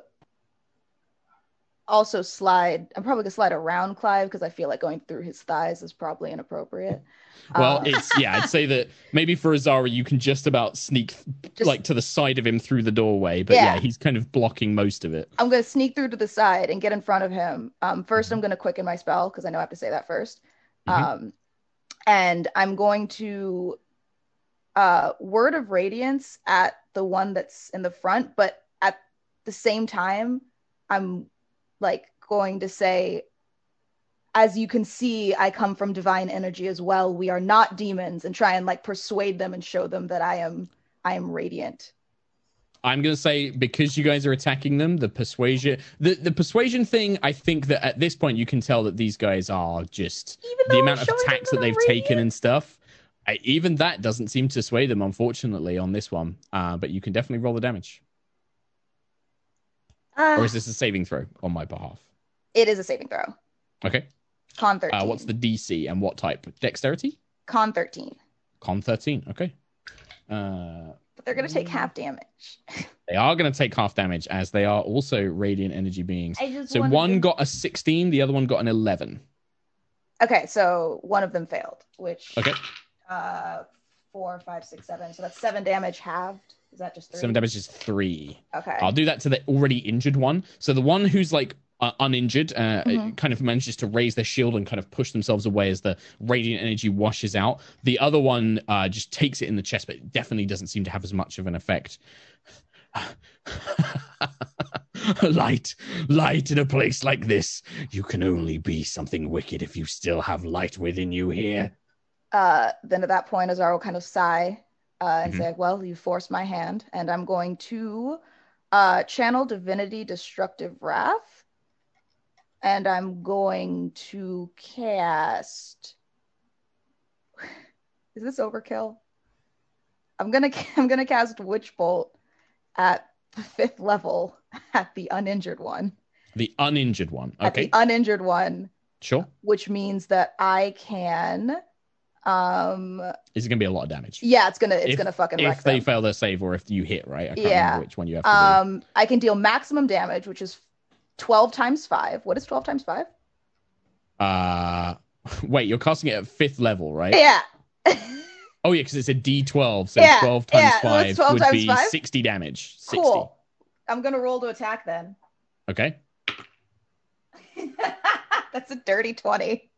S4: also slide. I'm probably gonna slide around Clive because I feel like going through his thighs is probably inappropriate.
S1: well,
S4: Um,
S1: it's yeah. I'd say that maybe for Azara, you can just about sneak
S4: Just-
S1: like to the side of him through the doorway, but yeah.
S4: Yeah.
S1: he's kind of blocking most of it.
S4: I'm gonna sneak through to the side and get in front of him. Um, 1st i I'm gonna quicken my spell because I know I have to say that 1st
S1: Mhm.
S4: Um, and I'm going to uh, word of radiance at the one that's in the front, but at the same time, I'm like going to say, as you can see, I come from divine energy as well. We are not demons, and try and like persuade them and show them that I am I am radiant.
S1: I'm gonna say because you guys are attacking them, the persuasion, the the persuasion thing. I think that at this point you can tell that these guys are just the amount of attacks that they've
S4: radiant.
S1: taken and stuff. I, even that doesn't seem to sway them, unfortunately, on this one. Uh, but you can definitely roll the damage.
S4: Ah,
S1: Or is this a saving throw on my behalf?
S4: it is a saving throw.
S1: Okay.
S4: Con 13.
S1: Uh, what's the DC and what type? Dexterity?
S4: con 13?
S1: Con 13. Okay. Uh,
S4: But they're gonna take half damage.
S1: they are going to take half damage as they are also radiant energy beings. So one
S4: to-
S1: got a 16, the other one got an 11.
S4: Okay, so one of them failed, which
S1: Okay.
S4: uh four, five, six, seven. So that's seven damage halved. Is that just three?
S1: Seven damage is three.
S4: Okay.
S1: I'll do that to the already injured one. So the one who's like uh, uninjured uh,
S4: Mhm.
S1: kind of manages to raise their shield and kind of push themselves away as the radiant energy washes out. The other one uh, just takes it in the chest, but it definitely doesn't seem to have as much of an effect. light, light in a place like this. You can only be something wicked if you still have light within you here.
S4: uh, then at that point, Azar will kind of sigh uh, and
S1: Mhm.
S4: say, "Well, you forced my hand, and I'm going to uh, channel Divinity Destructive Wrath, and I'm going to cast. Is this overkill? I'm gonna I'm gonna cast Witch Bolt at the fifth level at the uninjured one.
S1: The uninjured one.
S4: At
S1: Okay,
S4: the uninjured one,
S1: sure.
S4: which means that I can. Um.
S1: Is it going to be a lot of damage?
S4: Yeah, it's gonna it's
S1: If-
S4: gonna fucking wreck
S1: If they
S4: them.
S1: fail their save or if you hit, right? I can't
S4: Yeah.
S1: remember which one you have to do.
S4: Um, I can deal maximum damage, which is 12 times 5. What is 12 times 5?
S1: Uh, wait, you're casting it at fifth level, right?
S4: Yeah.
S1: Oh yeah, because it's a D12, so
S4: Yeah,
S1: 12 times
S4: yeah,
S1: five
S4: it's 12
S1: would
S4: times
S1: be
S4: five?
S1: 60 damage. 60.
S4: cool. I'm going to roll to attack then.
S1: Okay.
S4: That's a dirty 20.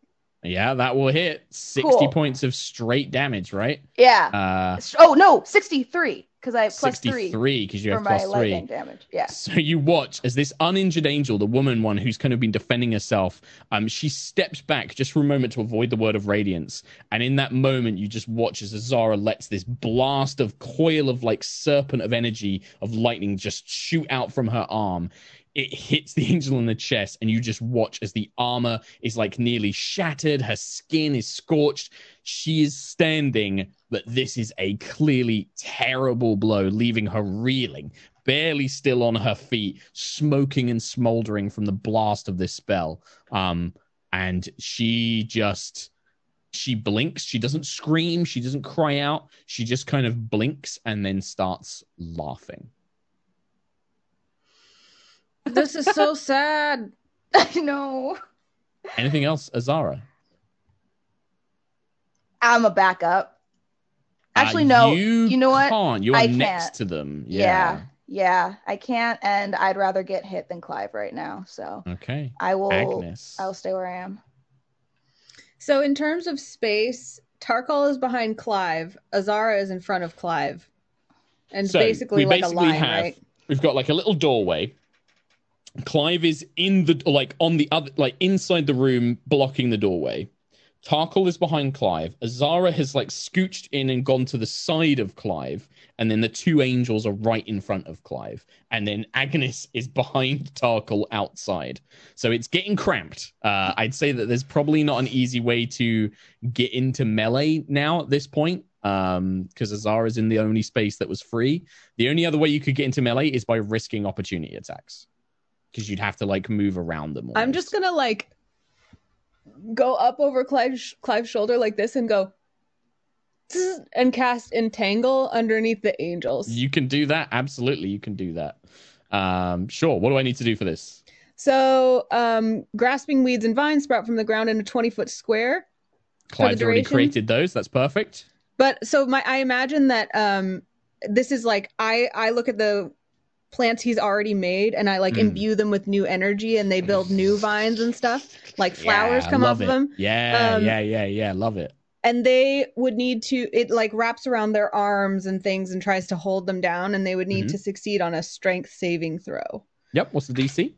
S1: Yeah, that will hit 60
S4: Cool.
S1: points of straight damage, right?
S4: Yeah.
S1: Uh,
S4: oh, no, 63 because I have plus 3
S1: 63 because you have plus three.
S4: damage. Yeah.
S1: So you watch as this uninjured angel, the woman one who's kind of been defending herself, um, she steps back just for a moment to avoid the word of radiance. And in that moment, you just watch as Azara lets this blast of coil of like serpent of energy of lightning just shoot out from her arm. It hits the angel in the chest, and you just watch as the armor is like nearly shattered. Her skin is scorched. She is standing, but this is a clearly terrible blow, leaving her reeling barely still on her feet, smoking and smoldering from the blast of this spell. Um, and she just she blinks. She doesn't scream. She doesn't cry out. She just kind of blinks and then starts laughing.
S2: This is so sad.
S4: I know.
S1: Anything else, Azara?
S4: I'm a backup. Actually,
S1: Uh,
S4: no.
S1: You,
S4: You know what?
S1: Can't. You are
S4: I
S1: next
S4: can't.
S1: to them.
S4: Yeah.
S1: Yeah.
S4: yeah. I can't, and I'd rather get hit than Clive right now. So
S1: Okay.
S4: I will.
S1: Agnis.
S4: I'll stay where I am.
S2: So in terms of space, Tarkhal is behind Clive. Azara is in front of Clive. And
S1: So,
S2: basically
S1: we
S2: like
S1: basically
S2: a line,
S1: have-
S2: right?
S1: We've got like a little doorway. Clive is in the like on the other like inside the room blocking the doorway. Tarkhal is behind Clive. Azara has like scooched in and gone to the side of Clive, and then the two angels are right in front of Clive, and then Agnis is behind Tarkhal outside. So it's getting cramped. Uh, I'd say that there's probably not an easy way to get into melee now at this point, um, Azara is in the only space that was free. The only other way you could get into melee is by risking opportunity attacks, because you'd have to like move around them.
S2: I'm just gonna like go up over Clive's, Clive's shoulder like this and go and cast entangle underneath the angels.
S1: You can do that. Absolutely, you can do that. Um, sure. What do I need to do for this?
S2: So, um, grasping weeds and vines sprout from the ground in a 20 foot square.
S1: Clive's already created those. That's perfect.
S2: But so my, I imagine that um, this is like I I look at the plants he's already made and I like
S1: Mm.
S2: imbue them with new energy and they build new vines and stuff. Like flowers
S1: Yeah,
S2: come off of them.
S1: Yeah,
S2: Um,
S1: yeah, yeah, yeah. Love it.
S2: and they would need to it like wraps around their arms and things and tries to hold them down and they would need
S1: Mhm.
S2: to succeed on a strength saving throw
S1: Yep. What's the DC?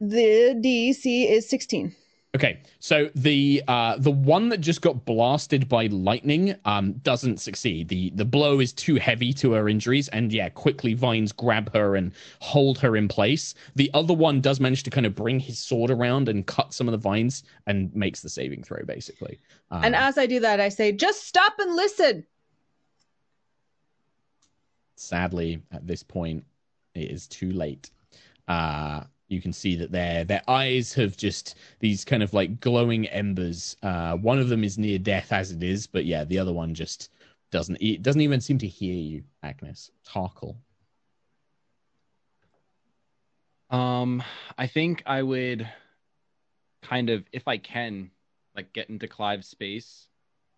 S2: the dc is 16
S1: Okay, so the uh, the one that just got blasted by lightning um, doesn't succeed. the The blow is too heavy to her injuries, and yeah, quickly vines grab her and hold her in place. The other one does manage to kind of bring his sword around and cut some of the vines and makes the saving throw basically. Um,
S2: and as i do that i say just stop and listen
S1: sadly, at this point, it is too late. Uh, you can see that their their eyes have just these kind of like glowing embers. Uh, one of them is near death as it is, but yeah, the other one just doesn't. It doesn't even seem to hear you, Agnis. Tarkhal.
S5: Um, I think I would kind of, if I can, like get into Clive's space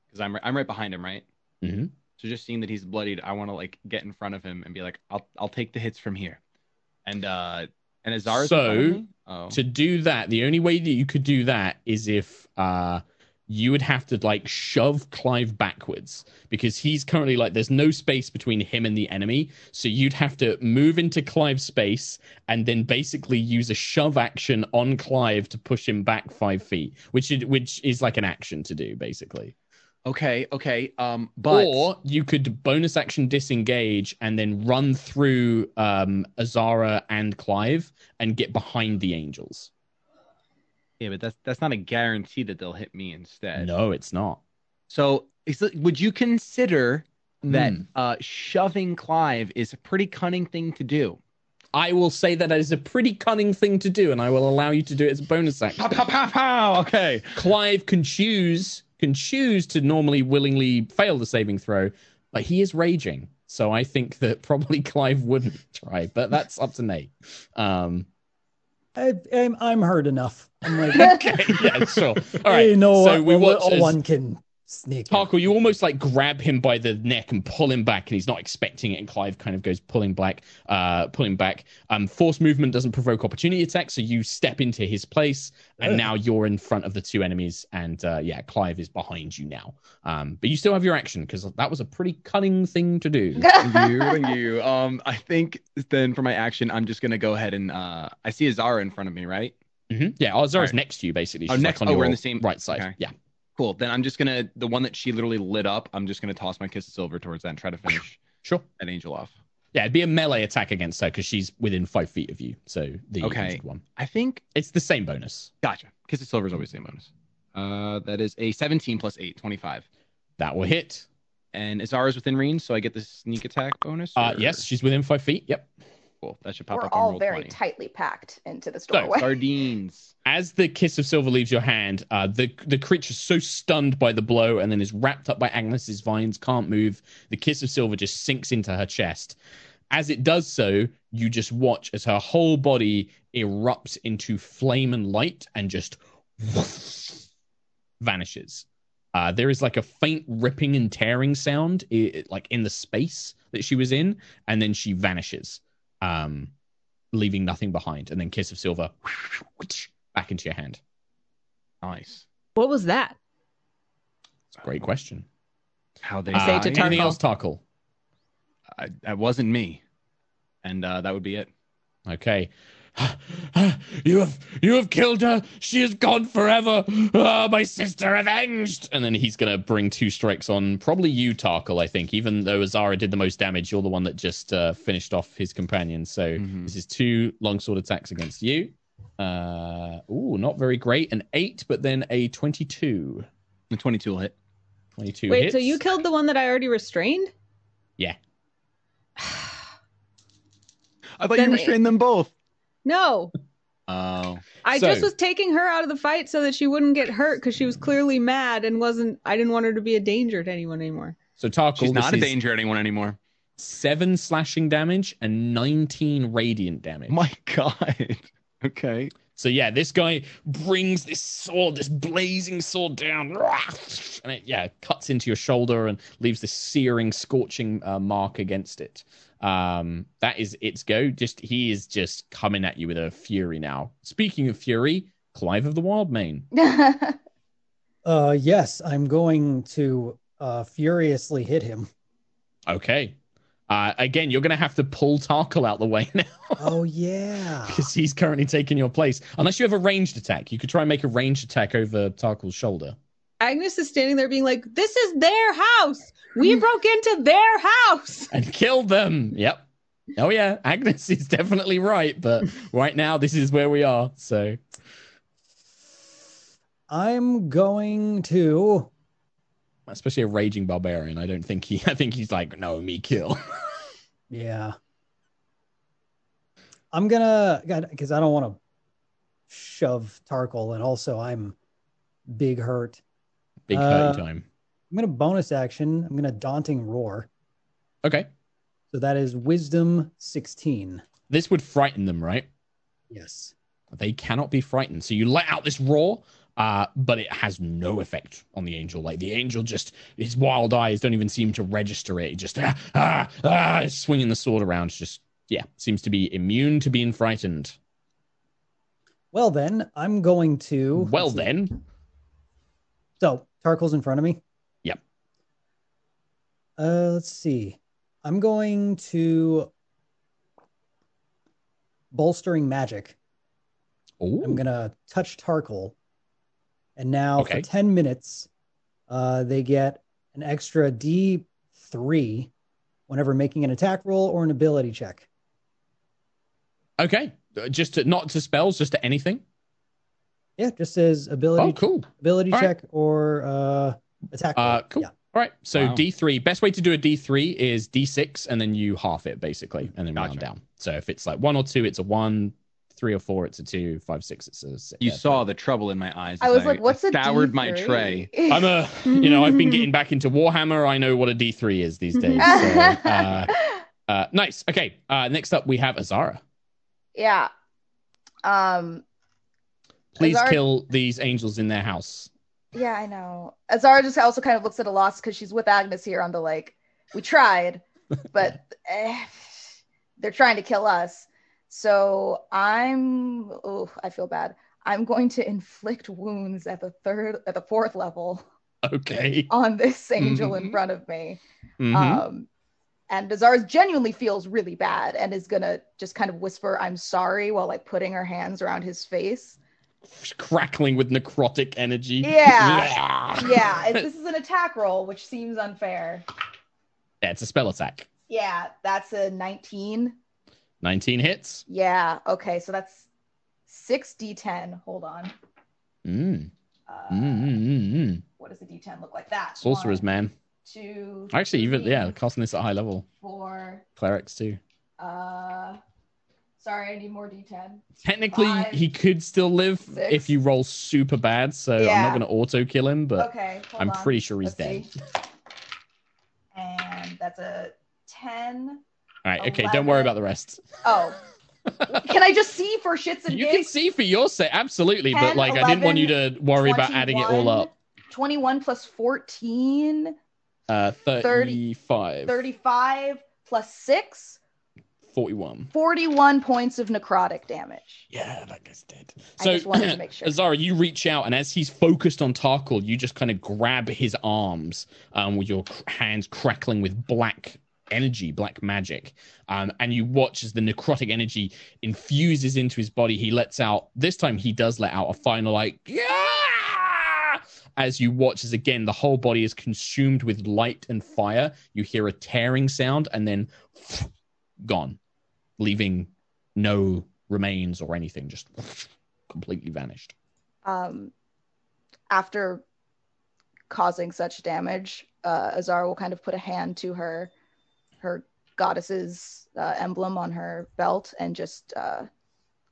S5: because I'm I'm right behind him, right?
S1: Mm-hmm.
S5: So just seeing that he's bloodied, I want to like get in front of him and be like, I'll I'll take the hits from here, and uh, and Azara's
S1: So,
S5: oh,
S1: To do that, the only way that you could do that is if uh, you would have to like shove Clive backwards because he's currently like there's no space between him and the enemy. So you'd have to move into Clive's space and then basically use a shove action on Clive to push him back five feet, which is which is like an action to do basically.
S5: Okay, okay. Um, but
S1: or you could bonus action disengage and then run through um, Azara and Clive and get behind the angels.
S5: yeah, but that's that's not a guarantee that they'll hit me instead.
S1: No, it's not.
S5: So, is it- would you consider that
S1: Hmm.
S5: uh, shoving Clive is a pretty cunning thing to do?
S1: I will say that is a pretty cunning thing to do, and I will allow you to do it as a bonus action.
S5: Pow, pow, pow, pow. Okay.
S1: Clive can choose can choose to normally willingly fail the saving throw, but he is raging. So I think that probably Clive wouldn't try, but that's up to Nate. Um,
S3: I, I'm, I'm hurt enough. I'm like,
S1: okay, yeah, sure. All right.
S3: you know
S1: so we watch as
S3: one can sneak. in.
S1: Tarkhal, you almost like grab him by the neck and pull him back, and he's not expecting it. And Clive kind of goes pulling back, uh, pulling back. Um, force movement doesn't provoke opportunity attacks, so you step into his place, and
S3: Ugh.
S1: now you're in front of the two enemies. And uh, yeah, Clive is behind you now. Um, but you still have your action because that was a pretty cunning thing to do.
S5: Thank you, thank you. Um, I think then for my action, I'm just gonna go ahead and uh, I see Azara in front of me, right?
S1: Mhm. Yeah, Azara's
S5: Alright.
S1: next to you basically.
S5: Oh, next-
S1: like
S5: oh,
S1: on
S5: we're
S1: your
S5: in the same-
S1: right side.
S5: okay.
S1: Yeah.
S5: Cool. Then I'm just gonna the one that she literally lit up. I'm just gonna toss my kiss of silver towards that and try to finish
S1: Sure.
S5: that angel off.
S1: Yeah, it'd be a melee attack against her because she's within five feet of you. So the
S5: Okay.
S1: one.
S5: I think
S1: It's the same bonus.
S5: gotcha. Kiss of silver is always the same bonus. Uh, that is a 17 plus 8, 25.
S1: That will hit.
S5: And Azara's within range, so I get the sneak attack bonus.
S1: Uh, yes, she's within five feet. Yep.
S5: Cool. That should pop
S4: We're
S5: up on
S4: all
S5: roll
S4: very
S5: 20.
S4: tightly packed into the this
S1: So,
S4: doorway.
S5: Sardines.
S1: As the kiss of silver leaves your hand, uh, the the creature's so stunned by the blow and then is wrapped up by Agnis's vines, can't move. The kiss of silver just sinks into her chest. As it does so, you just watch as her whole body erupts into flame and light and just vanishes. Uh, there is like a faint ripping and tearing sound, i like in the space that she was in, and then she vanishes, um, leaving nothing behind. And then kiss of silver back into your hand.
S5: Nice.
S2: What was that?
S1: It's a great question.
S5: How they
S1: Uh,
S2: say to
S5: die.
S1: anything
S2: Tarkhal.
S1: else, Tarkhal?
S5: I, that wasn't me. And uh, that would be it.
S1: Okay. You have you have killed her. She is gone forever. Ah, my sister avenged. And then he's gonna bring two strikes on probably you, Tarkhal. I think, even though Azara did the most damage, you're the one that just uh, finished off his companion. So
S5: Mhm.
S1: this is two longsword attacks against you. Uh, ooh, not very great. An eight, but then a twenty-two.
S5: The 22 will hit.
S1: Twenty-two.
S2: Wait,
S1: hits.
S2: so you killed the one that I already restrained?
S1: Yeah.
S5: I thought
S2: Then
S5: you
S2: it-
S5: restrained them both.
S2: No.
S5: Oh.
S2: I
S1: So-
S2: just was taking her out of the fight so that she wouldn't get hurt because she was clearly mad and wasn't. I didn't want her to be a danger to anyone anymore.
S1: So Tarkhal,
S5: She's not a danger to anyone anymore.
S1: Seven slashing damage and nineteen radiant damage.
S5: My God. okay.
S1: So yeah, this guy brings this sword, this blazing sword down, and it yeah cuts into your shoulder and leaves this searing, scorching uh, mark against it. Um, that is its go. Just he is just coming at you with a fury now. Speaking of fury, Clive of the Wild Wildmane.
S3: Uh, yes, I'm going to uh, furiously hit him.
S1: Okay. Uh, again, you're gonna have to pull Tarkhal out the way now
S3: Oh yeah.
S1: because he's currently taking your place. Unless you have a ranged attack, you could try and make a ranged attack over Tarkhal's shoulder.
S2: Agnis is standing there being like, "This is their house. We broke into their house."
S1: and killed them. Yep. Oh yeah, Agnis is definitely right, but right now this is where we are. So
S3: I'm going to.
S1: especially a raging barbarian, I don't think he. I think he's like, no, me kill.
S3: Yeah. I'm gonna because I don't want to shove Tarkhal, and also I'm big hurt.
S1: Big
S3: Uh,
S1: hurting time.
S3: I'm gonna bonus action. I'm gonna daunting roar.
S1: Okay,
S3: So that is wisdom 16.
S1: this would frighten them, right?
S3: Yes.
S1: They cannot be frightened. So you let out this roar, uh, but it has no effect on the angel. Like the angel just his wild eyes don't even seem to register it. It just ah ah ah, swinging the sword around. Just yeah, seems to be immune to being frightened.
S3: Well then, I'm going to.
S1: Well then,
S3: So Tarkhal's in front of me. Uh, let's see. I'm going to bolstering magic.
S1: Ooh.
S3: I'm gonna touch Tarkhal, and now
S1: Okay.
S3: for ten minutes, Uh, they get an extra D3 whenever making an attack roll or an ability check.
S1: Okay, Uh, just to, not to spells, just to anything.
S3: Yeah, just as ability
S1: Oh, cool.
S3: ability
S1: All right.
S3: check or uh, attack. roll.
S1: Uh, cool.
S3: Yeah.
S1: All right. So
S5: Wow.
S1: D3, best way to do a D3 is D6 and then you half it basically and then round
S5: Gotcha.
S1: down. So if it's like one or two, it's a one, three or four, it's a two, five, six, it's a six.
S5: You
S1: uh,
S5: saw the trouble in my eyes.
S4: I
S5: as
S4: was like, what's a
S5: scoured my
S4: D3?
S5: tray.
S1: I'm a, you know, I've been getting back into Warhammer. I know what a D3 is these days. So, uh, uh, nice. Okay. Uh, next up, we have Azara.
S4: yeah. Um.
S1: Please
S4: Azara-
S1: kill these angels in their house.
S4: Yeah, I know. Azara just also kind of looks at a loss because she's with Agnis here on the like, we tried, but eh, they're trying to kill us. So I'm, oh, I feel bad. I'm going to inflict wounds at the third, at the fourth level
S1: Okay.
S4: on this angel in
S1: Mhm.
S4: front of me.
S1: Mhm.
S4: Um, and Azara genuinely feels really bad and is gonna just kind of whisper, "I'm sorry," while like putting her hands around his face.
S1: Crackling with necrotic energy.
S4: Yeah. Yeah, this is an attack roll, which seems unfair.
S1: yeah, it's a spell attack.
S4: Yeah, that's a 19.
S1: 19 hits.
S4: Yeah, okay, so that's 6d10. Hold on.
S1: Mm.
S4: Uh,
S1: Mm, mm, mm.
S4: What does the d10 look like? That.
S1: Sorcerer's
S4: One,
S1: man.
S4: Two.
S1: Actually, even
S4: three,
S1: yeah, casting this at high level.
S4: Four.
S1: Clerics too.
S4: Uh, sorry, I need more d10.
S1: Technically,
S4: Five,
S1: he could still live
S4: six.
S1: if you roll super bad. So I'm not going to auto kill him, but
S4: okay,
S1: I'm
S4: on.
S1: pretty sure he's
S4: Let's
S1: dead.
S4: see. And that's a 10.
S1: All right, okay, don't worry about the rest.
S4: Oh. Can I just see for shits and
S1: You can see for your sake, absolutely, but
S4: 10,
S1: like I didn't want you to worry about adding it all up.
S4: 21 plus 14,
S1: Uh, 35,
S4: 35 plus 6,
S1: 41.
S4: 41 points of necrotic damage.
S1: Yeah, that guy's dead.
S4: I just wanted to make sure.
S1: Azara, you reach out, and as he's focused on Tarkhal, you just kind of grab his arms um, with your hands crackling with black energy, black magic. Um, and you watch as the necrotic energy infuses into his body. He lets out, this time, he does let out a final, like, yeah! As you watch, as again, the whole body is consumed with light and fire. You hear a tearing sound, and then gone, leaving no remains or anything, just completely vanished.
S4: Um, after causing such damage, uh, Azara will kind of put a hand to her her goddess's uh, emblem on her belt and just uh,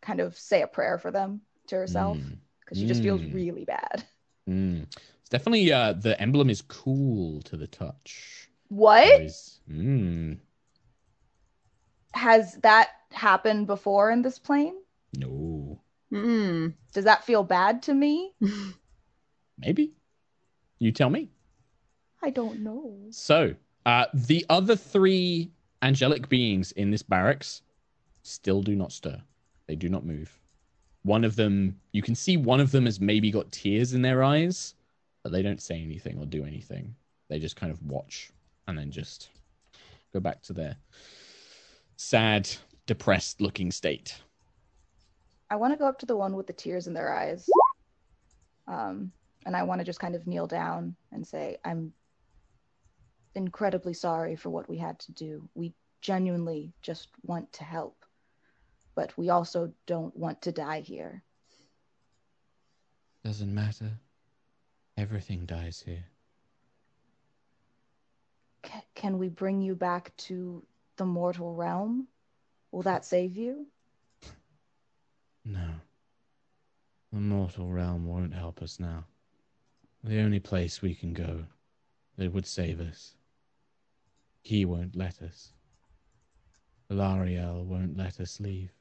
S4: kind of say a prayer for them to herself
S1: Mm,
S4: because she just feels
S1: Mm.
S4: really bad.
S1: mm. It's definitely uh, the emblem is cool to the touch.
S4: What
S1: Mm,
S4: has that happened before in this plane?
S1: no,
S2: Mm.
S4: Does that feel bad to me?
S1: maybe. You tell me.
S4: I don't know.
S1: So, uh, the other three angelic beings in this barracks still do not stir. They do not move. One of them, you can see one of them has maybe got tears in their eyes, but they don't say anything or do anything. They just kind of watch and then just go back to their sad, depressed looking state.
S4: I want to go up to the one with the tears in their eyes. Um, and I want to just kind of kneel down and say, I'm incredibly sorry for what we had to do. We genuinely just want to help, but we also don't want to die here.
S1: Doesn't matter. Everything dies here.
S4: C- can we bring you back to the mortal realm? Will that save you?
S1: No. The mortal realm won't help us now. The only place we can go that would save us. He won't let us. Lariel won't let us leave.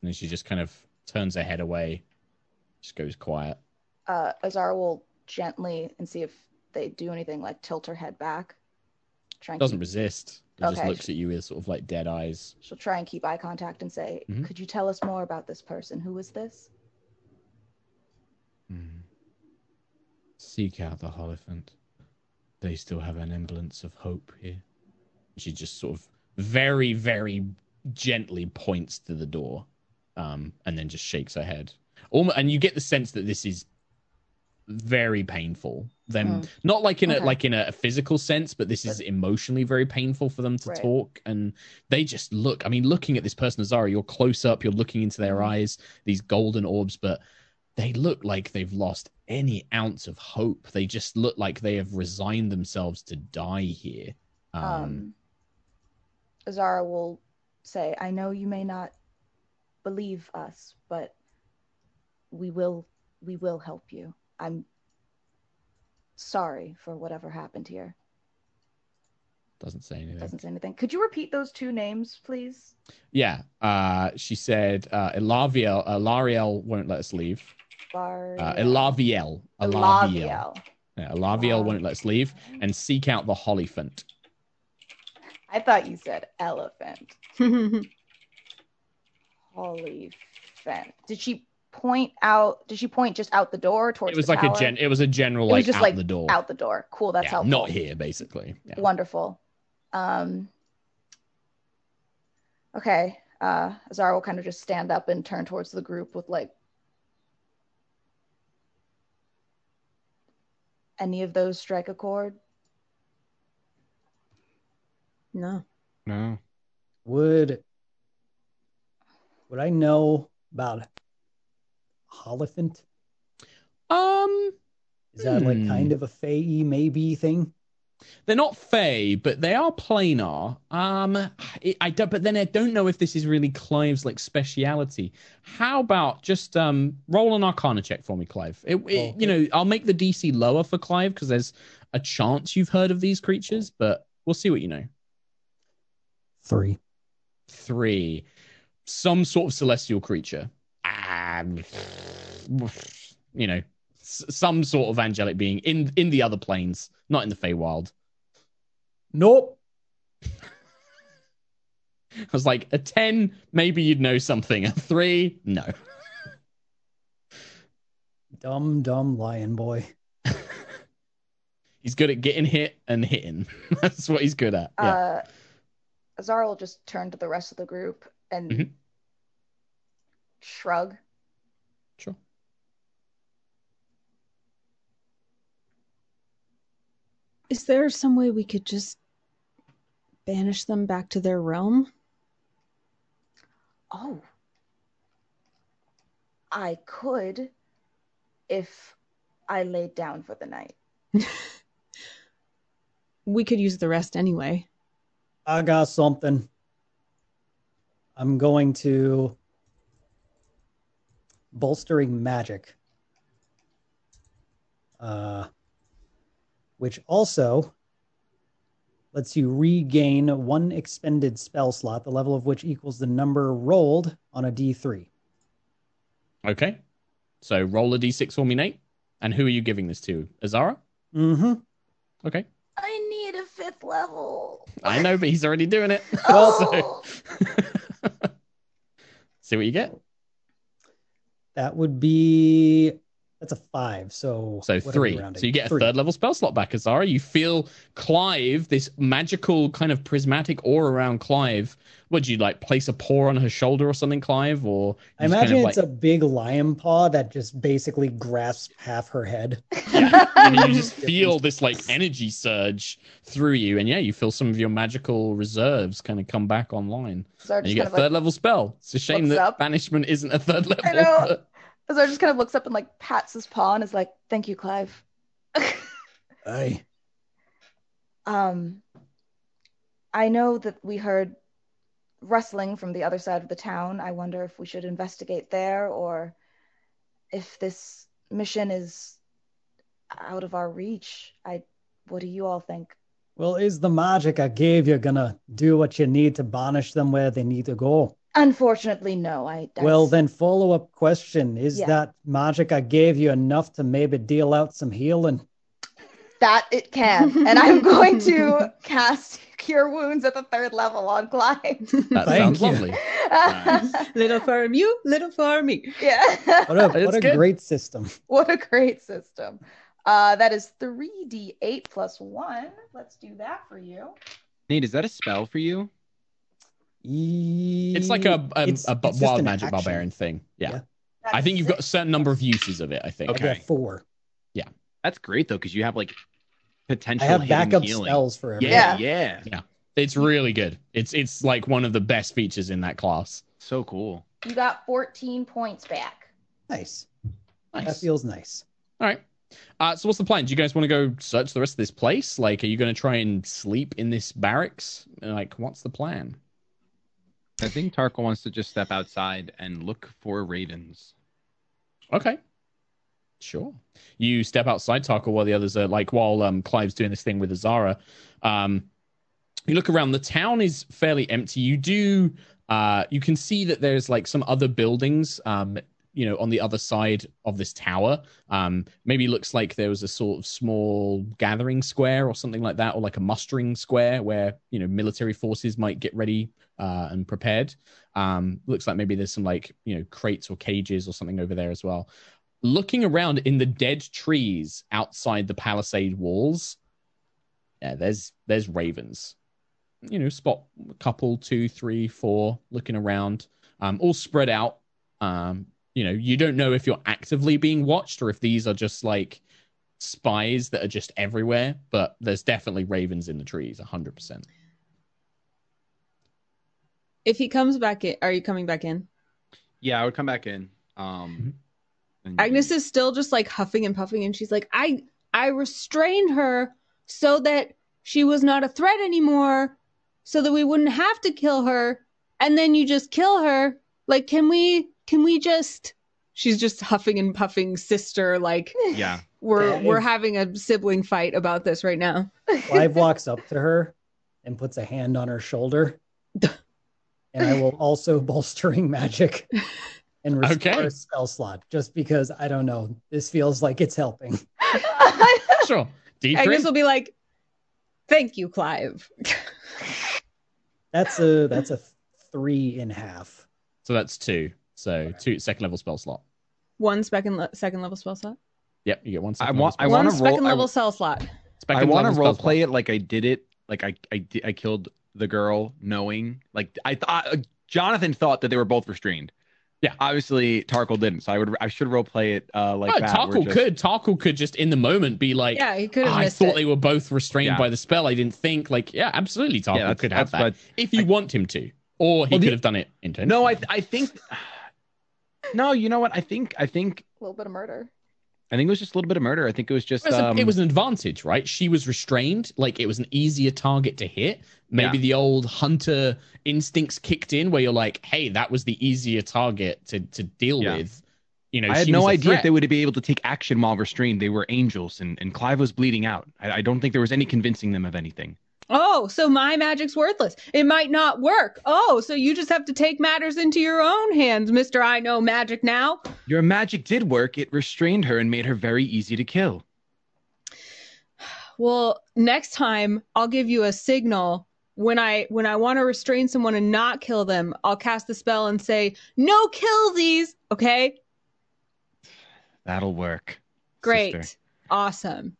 S1: And then she just kind of turns her head away, just goes quiet.
S4: Uh, Azara will gently and see if they do anything like tilt her head back. Try and
S1: Doesn't
S4: keep-
S1: resist. It just
S4: Okay.
S1: looks at you with sort of like dead eyes.
S4: She'll try and keep eye contact and say,
S1: Mhm.
S4: Could you tell us more about this person? Who is this?
S1: Hmm. Seek out the Hollyphant. They still have an semblance of hope here. She just sort of very, very gently points to the door, um, and then just shakes her head. Almo- and you get the sense that this is very painful. Them
S4: Mm.
S1: not like in a like in a physical sense, but this is emotionally very painful for them to
S4: Right.
S1: talk. And they just look. I mean, looking at this person, Azara, you're close up. You're looking into their
S4: Mhm.
S1: eyes, these golden orbs, but they look like they've lost any ounce of hope. They just look like they have resigned themselves to die here. Um,
S4: um, Azara will say, I know you may not believe us, but we will we will help you. I'm sorry for whatever happened here.
S1: doesn't say anything.
S4: Doesn't say anything. Could you repeat those two names, please?
S1: Yeah. Uh, she said, uh, Elaviel, uh, Lariel won't let us leave.
S4: Bar-
S1: Uh, Elaviel. Elaviel.
S4: Elaviel.
S1: Yeah, Elaviel
S4: Wow.
S1: won't let us leave. And seek out the Hollyphant.
S4: I thought you said elephant. Holy fent. Did she point out? Did she point just out the door towards?
S1: It was
S4: the
S1: like a gen. It was a general
S4: It was
S1: like
S4: just
S1: out
S4: like
S1: the door.
S4: out the door. Cool. That's
S1: yeah,
S4: helpful.
S1: not here, basically. Yeah.
S4: Wonderful. Um. Okay. Uh, Azara will kind of just stand up and turn towards the group with like. Any of those strike a chord?
S2: no.
S5: No.
S3: Would would I know about Hollyphant?
S1: Um,
S3: Is that like
S1: Hmm.
S3: kind of a Fae maybe thing?
S1: they're not Fey, but they are planar. Um, I, I don't. But then I don't know if this is really Clive's like speciality. How about just um roll an Arcana check for me, Clive? It, it-
S3: Okay.
S1: you know, I'll make the DC lower for Clive because there's a chance you've heard of these creatures, but we'll see what you know.
S3: Three.
S1: Three, some sort of celestial creature. You know, some sort of angelic being in in the other planes, not in the Feywild.
S3: Nope.
S1: I was like, a 10, maybe you'd know something. A 3, no.
S3: Dumb, dumb lion boy.
S1: He's good at getting hit and hitting. That's what he's good at. Yeah.
S4: Uh, Azara will just turn to the rest of the group and
S1: Mhm.
S4: shrug.
S1: Sure.
S2: Is there some way we could just banish them back to their realm?
S4: Oh. I could if I laid down for the night.
S2: We could use the rest anyway.
S3: I got something. I'm going to bolstering magic. Uh, which also lets you regain one expended spell slot, the level of which equals the number rolled on a d3.
S1: Okay. So roll a d6 for me, Nate. And who are you giving this to? Azara?
S3: Mm-hmm.
S1: Okay.
S4: I need a fifth level.
S1: I know, but he's already doing it.
S4: Oh.
S1: So- See what you get.
S3: That would be that's a five. So
S1: So
S3: what are we
S1: three. So you get a
S3: Three.
S1: third level spell slot back, Azara. You feel Clive, this magical kind of prismatic aura around Clive. Would you like place a paw on her shoulder or something, Clive? Or
S3: I imagine
S1: kind of,
S3: it's a big lion paw that just basically grasps half her head.
S1: yeah. and you just feel this like energy surge through you, and yeah, you feel some of your magical reserves kind of come back online,
S4: Azara
S1: and you get a third
S4: like,
S1: level spell. It's a shame that
S4: up.
S1: banishment isn't a third level.
S4: I know.
S1: but-
S4: Azara just kind of looks up and like pats his paw and is like, "Thank you, Clive."
S3: Aye.
S4: um, I know that we heard rustling from the other side of the town. I wonder if we should investigate there or if this mission is out of our reach. I what do you all think?
S3: Well, is the magic I gave you gonna do what you need to banish them where they need to go?
S4: Unfortunately, no. I that's,
S3: Well, then follow up question: Is
S4: Yeah.
S3: that magic I gave you enough to maybe deal out some healing?
S4: that it can, and I'm going to cast Cure Wounds at the third level on Clive.
S1: That sounds
S3: you.
S1: lovely. Nice.
S2: little for you, little for me.
S4: yeah.
S3: What a what a great system!
S4: What a great system. Uh, that is 3d8 plus 1. Let's do that for you.
S5: Nate, is that a spell for you?
S1: It's like a, a,
S3: It's-
S1: a bu-
S3: it's
S1: wild magic
S3: action.
S1: barbarian thing. Yeah.
S3: Yeah.
S1: I think you've got a certain number of uses of it. I think.
S3: I
S5: Okay.
S3: four.
S1: Yeah.
S5: That's great though, because you have like potential.
S3: I have backup
S5: healing.
S3: spells for everyone.
S5: Yeah,
S4: Yeah.
S5: yeah,
S1: It's really good. It's it's like one of the best features in that class.
S5: So cool.
S4: You got 14 points back.
S3: Nice.
S1: Nice.
S3: That feels nice.
S1: All right. Uh, so what's the plan? Do you guys want to go search the rest of this place? Like, are you going to try and sleep in this barracks? Like, what's the plan?
S5: I think Tarko wants to just step outside and look for ravens.
S1: Okay. Sure. You step outside, Tarko, while the others are like, while um, Clive's doing this thing with Azara. Um, you look around. The town is fairly empty. You do, uh, you can see that there's like some other buildings, um, you know, on the other side of this tower. Um, maybe looks like there was a sort of small gathering square or something like that, or like a mustering square where you know military forces might get ready uh, and prepared. Um, looks like maybe there's some like you know crates or cages or something over there as well. Looking around in the dead trees outside the palisade walls, yeah, there's there's ravens. You know, spot a couple, two, three, four, looking around, um, all spread out. Um, you know, you don't know if you're actively being watched or if these are just like spies that are just everywhere. But there's definitely ravens in the trees, hundred percent.
S2: If he comes back in, are you coming back in?
S5: Yeah, I would come back in. Um, and-
S2: Agnis is still just like huffing and puffing, and she's like, "I I restrained her so that she was not a threat anymore, so that we wouldn't have to kill her, and then you just kill her. Like, can we can we just?" She's just huffing and puffing, sister. Like
S5: Yeah,
S2: we're
S3: Okay.
S2: we're having a sibling fight about this right now.
S3: Clive walks up to her and puts a hand on her shoulder. And I will also bolstering magic and restore
S1: Okay.
S3: a spell slot just because I don't know. This feels like it's helping.
S1: Sure. D3?
S2: Agnis will be like, "Thank you, Clive."
S3: That's a that's a three and a half.
S1: So that's two. So two second level spell slot.
S2: One second le- second level spell slot.
S1: Yep, you get one.
S5: I want-
S1: level
S5: I
S2: One
S5: wanna roll-
S2: second
S5: I-
S2: level spell slot.
S5: I want to role play
S1: slot.
S5: it like I did it. Like I, I, I killed the girl, knowing like I thought. Uh, Jonathan thought that they were both restrained.
S1: Yeah.
S5: Obviously, Tarkhal didn't. So I would, I should role play it uh, like
S1: oh,
S5: that.
S1: Tarkhal
S5: just-
S1: could. Tarkhal could just in the moment be like,
S2: Yeah, he could have
S1: I thought
S2: it.
S1: they were both restrained
S5: Yeah.
S1: by the spell. I didn't think like, yeah, absolutely. Tarkhal
S5: Yeah,
S1: could have that if you want him to, or he
S5: Well, the-
S1: could have done it intentionally.
S5: No, I, I think. No, you know what? I think, I think,
S4: A little bit of murder.
S5: I think it was just a little bit of murder. I think it was just.
S1: It was, a-
S5: um,
S1: it was an advantage, right? She was restrained, like it was an easier target to hit. Maybe
S5: Yeah.
S1: the old hunter instincts kicked in, where you're like, "Hey, that was the easier target to to deal
S5: Yeah.
S1: with." You know,
S5: I had no
S1: was a
S5: idea if they would be able to take action while restrained. They were angels, and, and Clive was bleeding out. I, I don't think there was any convincing them of anything.
S2: Oh, so my magic's worthless. It might not work. Oh, so you just have to take matters into your own hands, Mister. I know magic now.
S5: Your magic did work. It restrained her and made her very easy to kill.
S2: Well, next time I'll give you a signal when I when I want to restrain someone and not kill them. I'll cast the spell and say, "No kill these." Okay,
S5: That'll work.
S2: great,
S5: sister.
S2: awesome.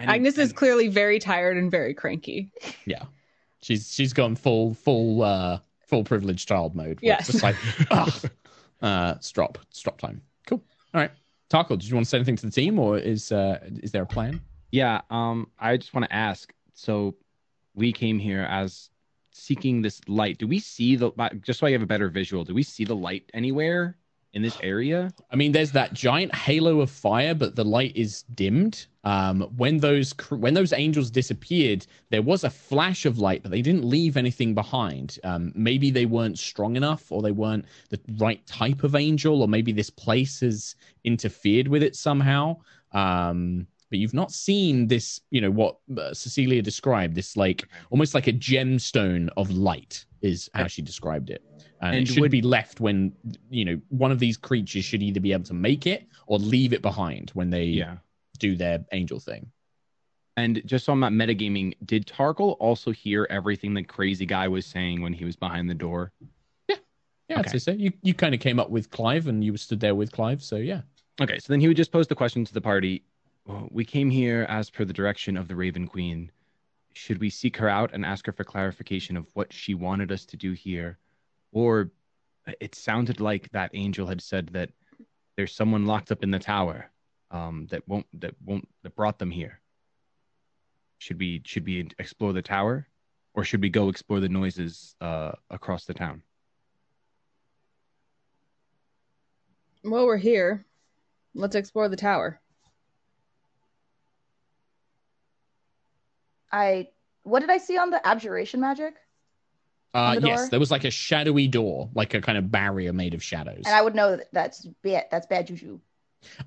S5: And-
S2: Agnis is
S5: and-
S2: clearly very tired and very cranky.
S1: Yeah, she's she's gone full full uh full privileged child mode. where it's
S2: Yes.
S1: just like, ugh. uh, strop strop time. Cool. All right, Tarkhal, did you want to say anything to the team, or is uh is there a plan?
S5: Yeah, um, I just want to ask. So, we came here as seeking this light. Do we see the just so I have a better visual? Do we see the light anywhere in this area?
S1: I mean, there's that giant halo of fire, but the light is dimmed. Um, when those when those angels disappeared, there was a flash of light, but they didn't leave anything behind. Um, maybe they weren't strong enough, or they weren't the right type of angel, or maybe this place has interfered with it somehow. Um, but you've not seen this, you know, what uh, Cecilia described. This like almost like a gemstone of light is how she described it. And,
S5: And
S1: it should
S5: would-
S1: be left when you know one of these creatures should either be able to make it or leave it behind when they
S5: Yeah.
S1: do their angel thing.
S5: And just on I'm metagaming, did Tarkhal also hear everything the crazy guy was saying when he was behind the door?
S1: Yeah, Yeah,
S5: I'd
S1: say so. You you kind of came up with Clive, and you stood there with Clive. So yeah,
S5: Okay, so then he would just pose the question to the party. "Well, We came here as per the direction of the Raven Queen. Should we seek her out and ask her for clarification of what she wanted us to do here? Or it sounded like that angel had said that there's someone locked up in the tower um, that won't that won't that brought them here. Should we should we explore the tower, or should we go explore the noises uh, across the town?
S2: While we're here, let's explore the tower.
S4: I what did I see on the abjuration magic?
S1: Uh,
S4: the
S1: yes,
S4: door?
S1: there was like a shadowy door, like a kind of barrier made of shadows.
S4: And I would know that that's bad. That's bad juju.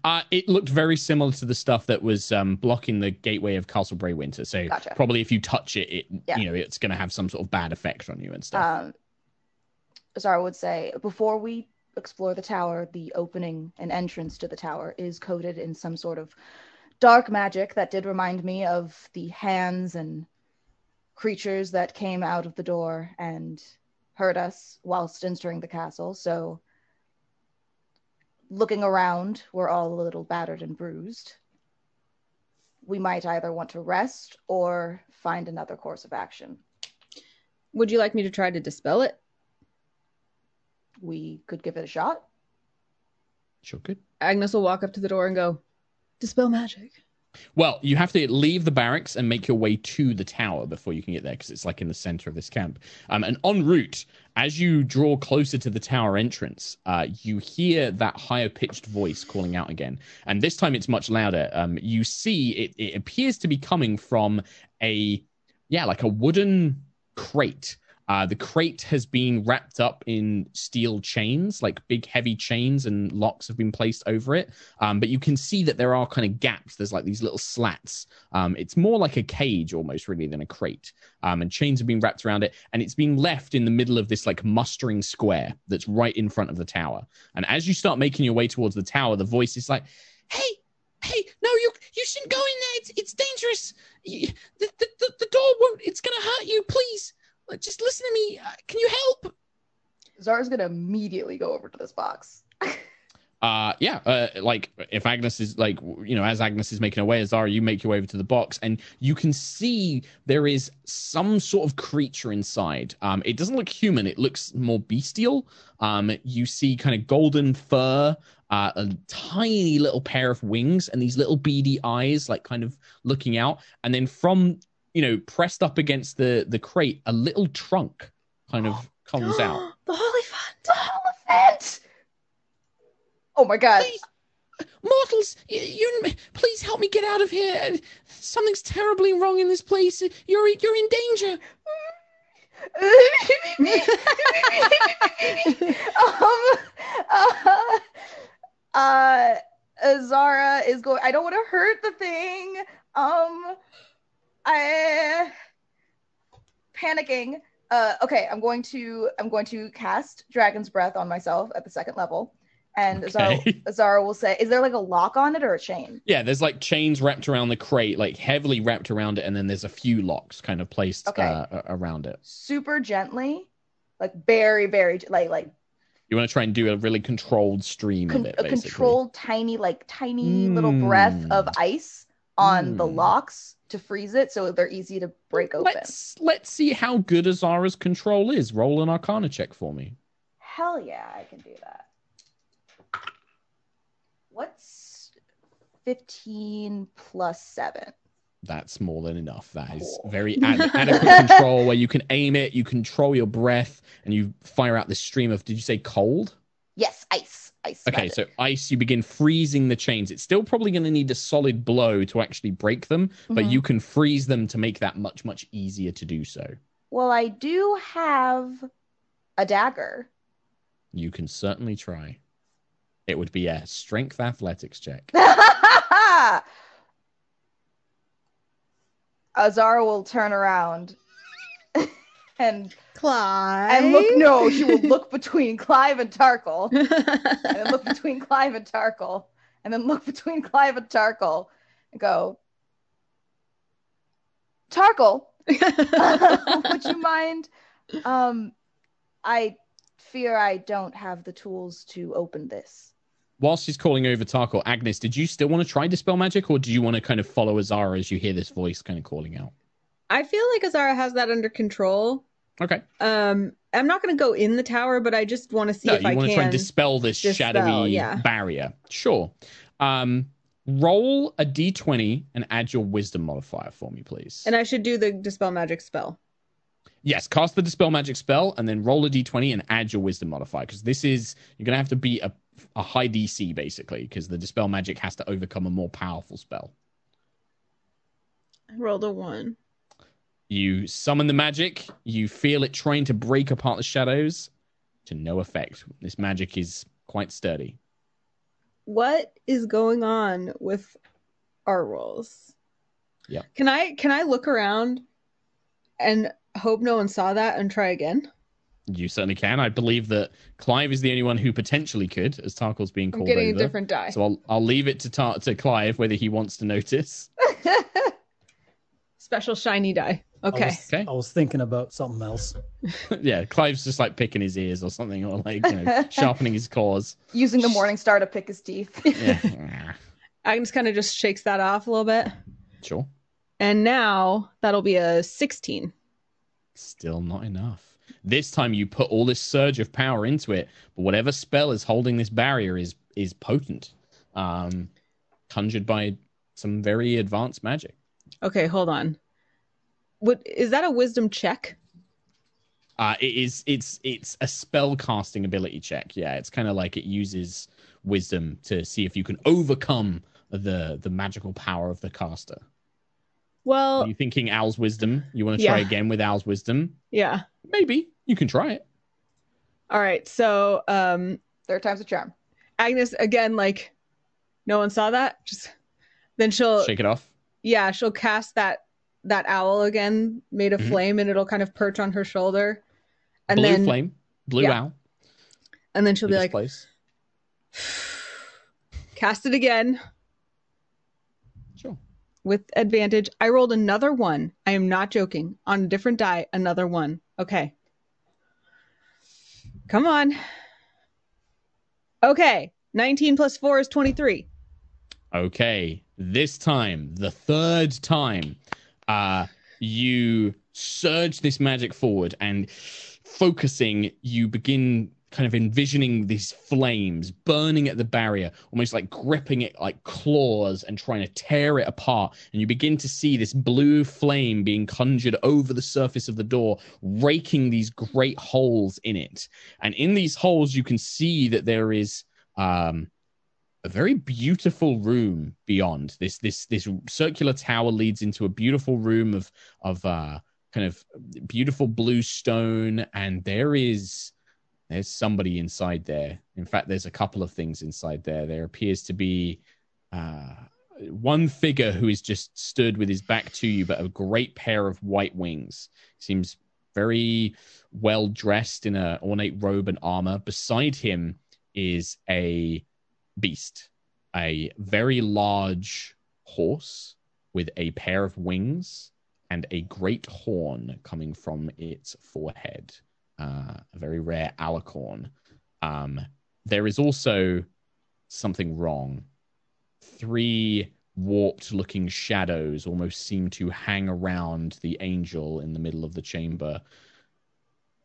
S1: Uh, it looked very similar to the stuff that was um, blocking the gateway of Castle Bray Winter. So
S4: Gotcha.
S1: probably if you touch it, it
S4: Yeah.
S1: you know it's going to have some sort of bad effect on you and stuff.
S4: Um, Zara would say before we explore the tower, the opening and entrance to the tower is coated in some sort of dark magic that did remind me of the hands and creatures that came out of the door and hurt us whilst entering the castle. So, looking around, we're all a little battered and bruised. We might either want to rest or find another course of action.
S2: Would you like me to try to dispel it?
S4: We could give it a shot.
S1: sure, good.
S2: Agnis will walk up to the door and go, Dispel magic.
S1: Well, you have to leave the barracks and make your way to the tower before you can get there because it's like in the center of this camp. Um, and en route, as you draw closer to the tower entrance, uh, you hear that higher pitched voice calling out again. And this time it's much louder. Um, you see it, it appears to be coming from a, yeah, like a wooden crate. Uh, the crate has been wrapped up in steel chains, like big heavy chains, and locks have been placed over it. Um, but you can see that there are kind of gaps. There's like these little slats. Um, it's more like a cage almost, really, than a crate. Um, and chains have been wrapped around it, and it's been left in the middle of this like mustering square that's right in front of the tower. And as you start making your way towards the tower, the voice is like, "Hey, hey, no, you you shouldn't go in there. It's it's dangerous. The the, the, the door won't. It's gonna hurt you. Please, Like, just listen to me. Uh, Can you help?"
S4: Zara's gonna immediately go over to this box.
S1: uh yeah uh like if Agnis is like you know as Agnis is making her way Zara, you make your way over to the box and you can see there is some sort of creature inside um it doesn't look human it looks more bestial um you see kind of golden fur uh, a tiny little pair of wings and these little beady eyes like kind of looking out and then from you know pressed up against the the crate a little trunk kind of comes out
S2: the Hollyphant.
S4: The elephant! Oh my god.
S1: Please, mortals, you, you please help me get out of here. Something's terribly wrong in this place. You're you're in danger.
S4: um, uh, uh, Zara is going. I don't want to hurt the thing. Um, I panicking. Uh, okay, I'm going to I'm going to cast Dragon's Breath on myself at the second level, and
S1: Okay.
S4: Zara, Zara will say, "Is there like a lock on it or a chain?"
S1: Yeah, there's like chains wrapped around the crate, like heavily wrapped around it, and then there's a few locks kind of placed
S4: Okay.
S1: uh, around it.
S4: Super gently, like very very like like
S1: You want to try and do a really controlled stream
S4: con-
S1: of it,
S4: a controlled tiny like tiny little breath of
S1: Mm.
S4: ice on the
S1: Mm.
S4: locks to freeze it so they're easy to break open
S1: Let's let's see how good Azara's control is. Roll an Arcana check for me.
S4: hell yeah i can do that what's 15 plus 7
S1: That's more than enough. That is very ad- adequate control where you can aim it, you control your breath, and you fire out this stream of. Did you say cold?
S4: Yes ice ice
S1: Okay,
S4: magic.
S1: so ice, you begin freezing the chains. It's still probably going to need a solid blow to actually break them, but
S4: Mhm.
S1: you can freeze them to make that much, much easier to do so.
S4: well i do have a dagger
S1: You can certainly try. It would be a strength athletics check.
S4: azara will turn around and
S2: Clive.
S4: and look no she will look between clive and Tarkhal and then look between Clive and Tarkhal, and then look between Clive and Tarkhal, and go, Tarkhal, would you mind? Um, I fear I don't have the tools to open this.
S1: Whilst she's calling over Tarkhal, Agnis, did you still want to try dispel magic, or do you want to kind of follow Azara as you hear this voice kind of calling out?
S2: I feel like Azara has that under control.
S1: Okay.
S2: Um, I'm not going to go in the tower, but I just want to see
S1: no,
S2: if
S1: you
S2: I
S1: want
S2: can.
S1: to try and dispel this
S2: dispel,
S1: shadowy
S2: yeah.
S1: barrier. Sure. Um, roll a d20 and add your wisdom modifier for me, please.
S2: And I should do the dispel magic spell.
S1: yes, cast the dispel magic spell and then roll a d20 and add your wisdom modifier because this is you're gonna have to beat a a high DC basically because the dispel magic has to overcome a more powerful spell.
S2: I rolled a one.
S1: You summon the magic, you feel it trying to break apart the shadows to no effect. This magic is quite sturdy.
S2: What is going on with our rolls?
S1: Yeah.
S2: Can I can I look around and hope no one saw that and try again?
S1: You certainly can. I believe that Clive is the only one who potentially could, as Tarkhal's being called.
S2: I'm getting
S1: over.
S2: a different die.
S1: So I'll I'll leave it to Tar- to Clive whether he wants to notice.
S2: Special shiny die.
S3: I
S2: Okay.
S3: was,
S1: Okay.
S3: I was thinking about something else.
S1: yeah, Clive's just like picking his ears or something, or like you know, sharpening his claws.
S4: Using the morning star to pick his teeth.
S1: Yeah,
S2: Agnis kind of just shakes that off a little bit.
S1: sure.
S2: And now that'll be a 16.
S1: Still not enough. This time you put all this surge of power into it, but whatever spell is holding this barrier is is potent, um, conjured by some very advanced magic.
S2: Okay, hold on. What is that a wisdom check?
S1: Uh, it is it's it's a spell casting ability check. Yeah, it's kind of like it uses wisdom to see if you can overcome the the magical power of the caster.
S2: Well,
S1: Are you thinking Owl's wisdom? You want to try
S2: Yeah.
S1: again with Owl's wisdom?
S2: yeah.
S1: Maybe you can try it.
S2: All right. So, um
S4: Third time's a charm.
S2: Agnis again like no one saw that. Just then she'll
S1: Shake it off.
S2: yeah, she'll cast that that owl again made of
S1: Mhm.
S2: flame and it'll kind of perch on her shoulder. And
S1: blue
S2: then
S1: flame, blue
S2: Yeah.
S1: owl.
S2: and then she'll be like
S1: place.
S2: cast it again
S1: Sure.
S2: with advantage. I rolled another one. I am not joking. On a different die, another one. Okay. Come on. Okay. 19 plus 4 is 23.
S1: Okay, this time, the third time, uh, you surge this magic forward and focusing, you begin kind of envisioning these flames burning at the barrier, almost like gripping it like claws and trying to tear it apart. And you begin to see this blue flame being conjured over the surface of the door, raking these great holes in it. And in these holes, you can see that there is um, a very beautiful room beyond. This this this circular tower leads into a beautiful room of of uh kind of beautiful blue stone. And there is there's somebody inside there. In fact there's a couple of things inside there. There appears to be uh one figure who is just stood with his back to you but a great pair of white wings. Seems very well dressed in a ornate robe and armor. Beside him is a beast, a very large horse with a pair of wings and a great horn coming from its forehead, uh, a very rare alicorn. Um, there is also something wrong. Three warped looking shadows almost seem to hang around the angel in the middle of the chamber.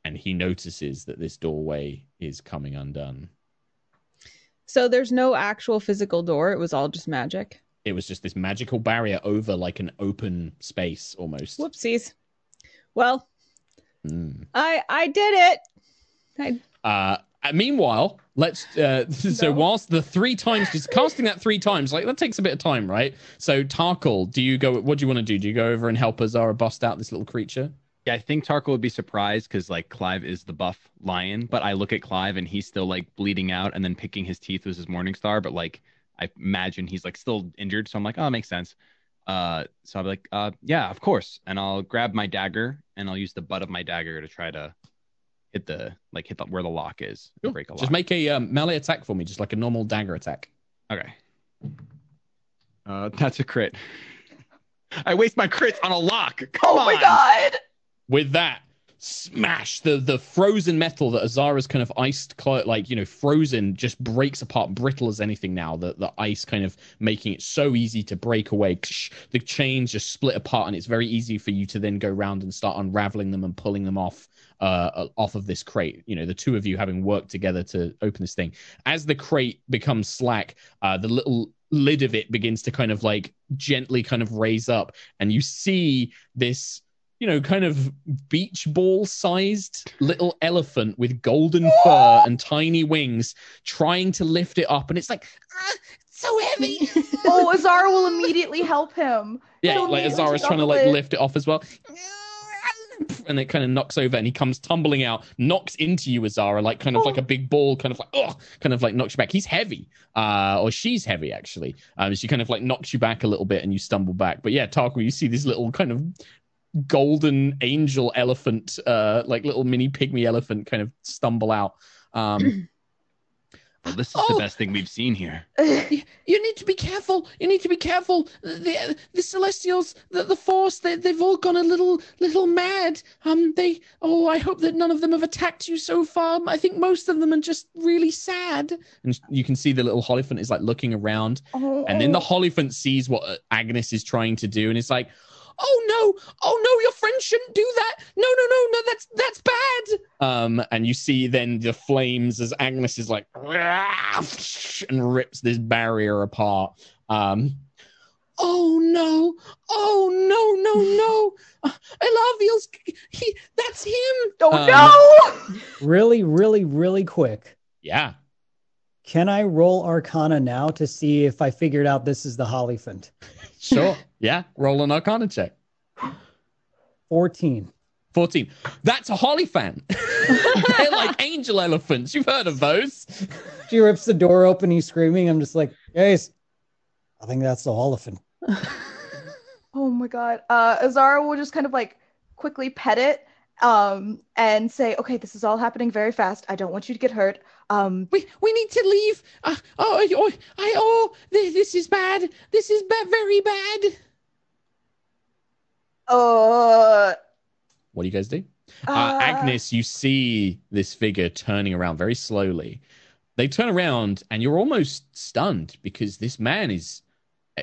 S1: And he notices that this doorway is coming undone.
S2: So there's no actual physical door. It was all just magic.
S1: it was just this magical barrier over like an open space almost.
S2: Whoopsies. Well,
S1: Mm.
S2: I I did it. I
S1: Uh, uh, meanwhile, let's. Uh, so
S2: No.
S1: whilst the three times, just casting that three times, like that takes a bit of time, right? So Tarkhal, do you go? What do you want to do? Do you go over and help Azara bust out this little creature?
S5: Yeah, I think Tarko would be surprised because like Clive is the buff lion, but I look at Clive and he's still like bleeding out and then picking his teeth with his morning star, but like I imagine he's like still injured, so I'm like, oh, it makes sense. Uh, so I'll be like, uh, yeah, of course, and I'll grab my dagger and I'll use the butt of my dagger to try to hit the like hit the, where the lock is,
S1: Sure.
S5: break a lock.
S1: Just make a um, melee attack for me, just like a normal dagger attack.
S5: Okay. Uh, that's a crit. I waste my crits on a lock. Come
S4: oh
S5: on.
S4: my god!
S1: With that smash the the frozen metal that azara's kind of iced like you know frozen just breaks apart brittle as anything now the the ice kind of making it so easy to break away. The chains just split apart and it's very easy for you to then go around and start unraveling them and pulling them off uh off of this crate. You know the two of you having worked together to open this thing. As the crate becomes slack uh the little lid of it begins to kind of like gently kind of raise up, and you see this, you know, kind of beach ball sized little elephant with golden fur and tiny wings trying to lift it up, and it's like, ah, it's so heavy.
S4: oh, Azara will immediately help him.
S1: yeah,
S4: He'll
S1: like
S4: immediately
S1: Azara's trying to like
S4: the lid.
S1: lift it off as well. And it kind of knocks over and he comes tumbling out, knocks into you, Azara, like kind of like a big ball, kind of like, oh, kind of like knocks you back. He's heavy, uh, or she's heavy actually. Um, she kind of like knocks you back a little bit and you stumble back. But yeah, Tarkwa, you see this little kind of golden angel elephant, uh, like little mini pygmy elephant kind of stumble out. Um,
S5: Well, this is
S1: Oh.
S5: the best thing we've seen here.
S1: you need to be careful. You need to be careful. The the Celestials, the, the Force, they, they've all gone a little little mad. Um, they. Oh, I hope that none of them have attacked you so far. I think most of them are just really sad. And you can see the little Hollyphant is like looking around,
S4: Oh,
S1: and then the Hollyphant sees what uh, Agnis is trying to do, and it's like. Oh no! Oh no! Your friend shouldn't do that! No, no, no, no! That's that's bad. Um, and you see then the flames as Agnis is like and rips this barrier apart. Um, oh no! Oh no! No no! I love Elaviel's he. That's him.
S4: oh
S1: Um,
S4: no!
S3: Really, really, really quick.
S1: Yeah.
S3: Can I roll Arcana now to see if I figured out this is the Hollyphant?
S1: Sure. yeah. Roll an Arcana check.
S3: 14.
S1: 14. That's a Hollyphant. They're like angel elephants. You've heard of those.
S3: She rips the door open, he's screaming. I'm just like, guys, I think that's the Hollyphant.
S4: Oh my god. Uh Azara will just kind of like quickly pet it um and say, "Okay, this is all happening very fast. I don't want you to get hurt." Um
S1: We we need to leave. Uh, oh, oh, I, oh, this, this is bad. This is ba- very bad.
S4: uh,
S1: What do you guys do? Uh,
S4: uh,
S1: Agnis, you see this figure turning around very slowly. They turn around, and you're almost stunned because this man is,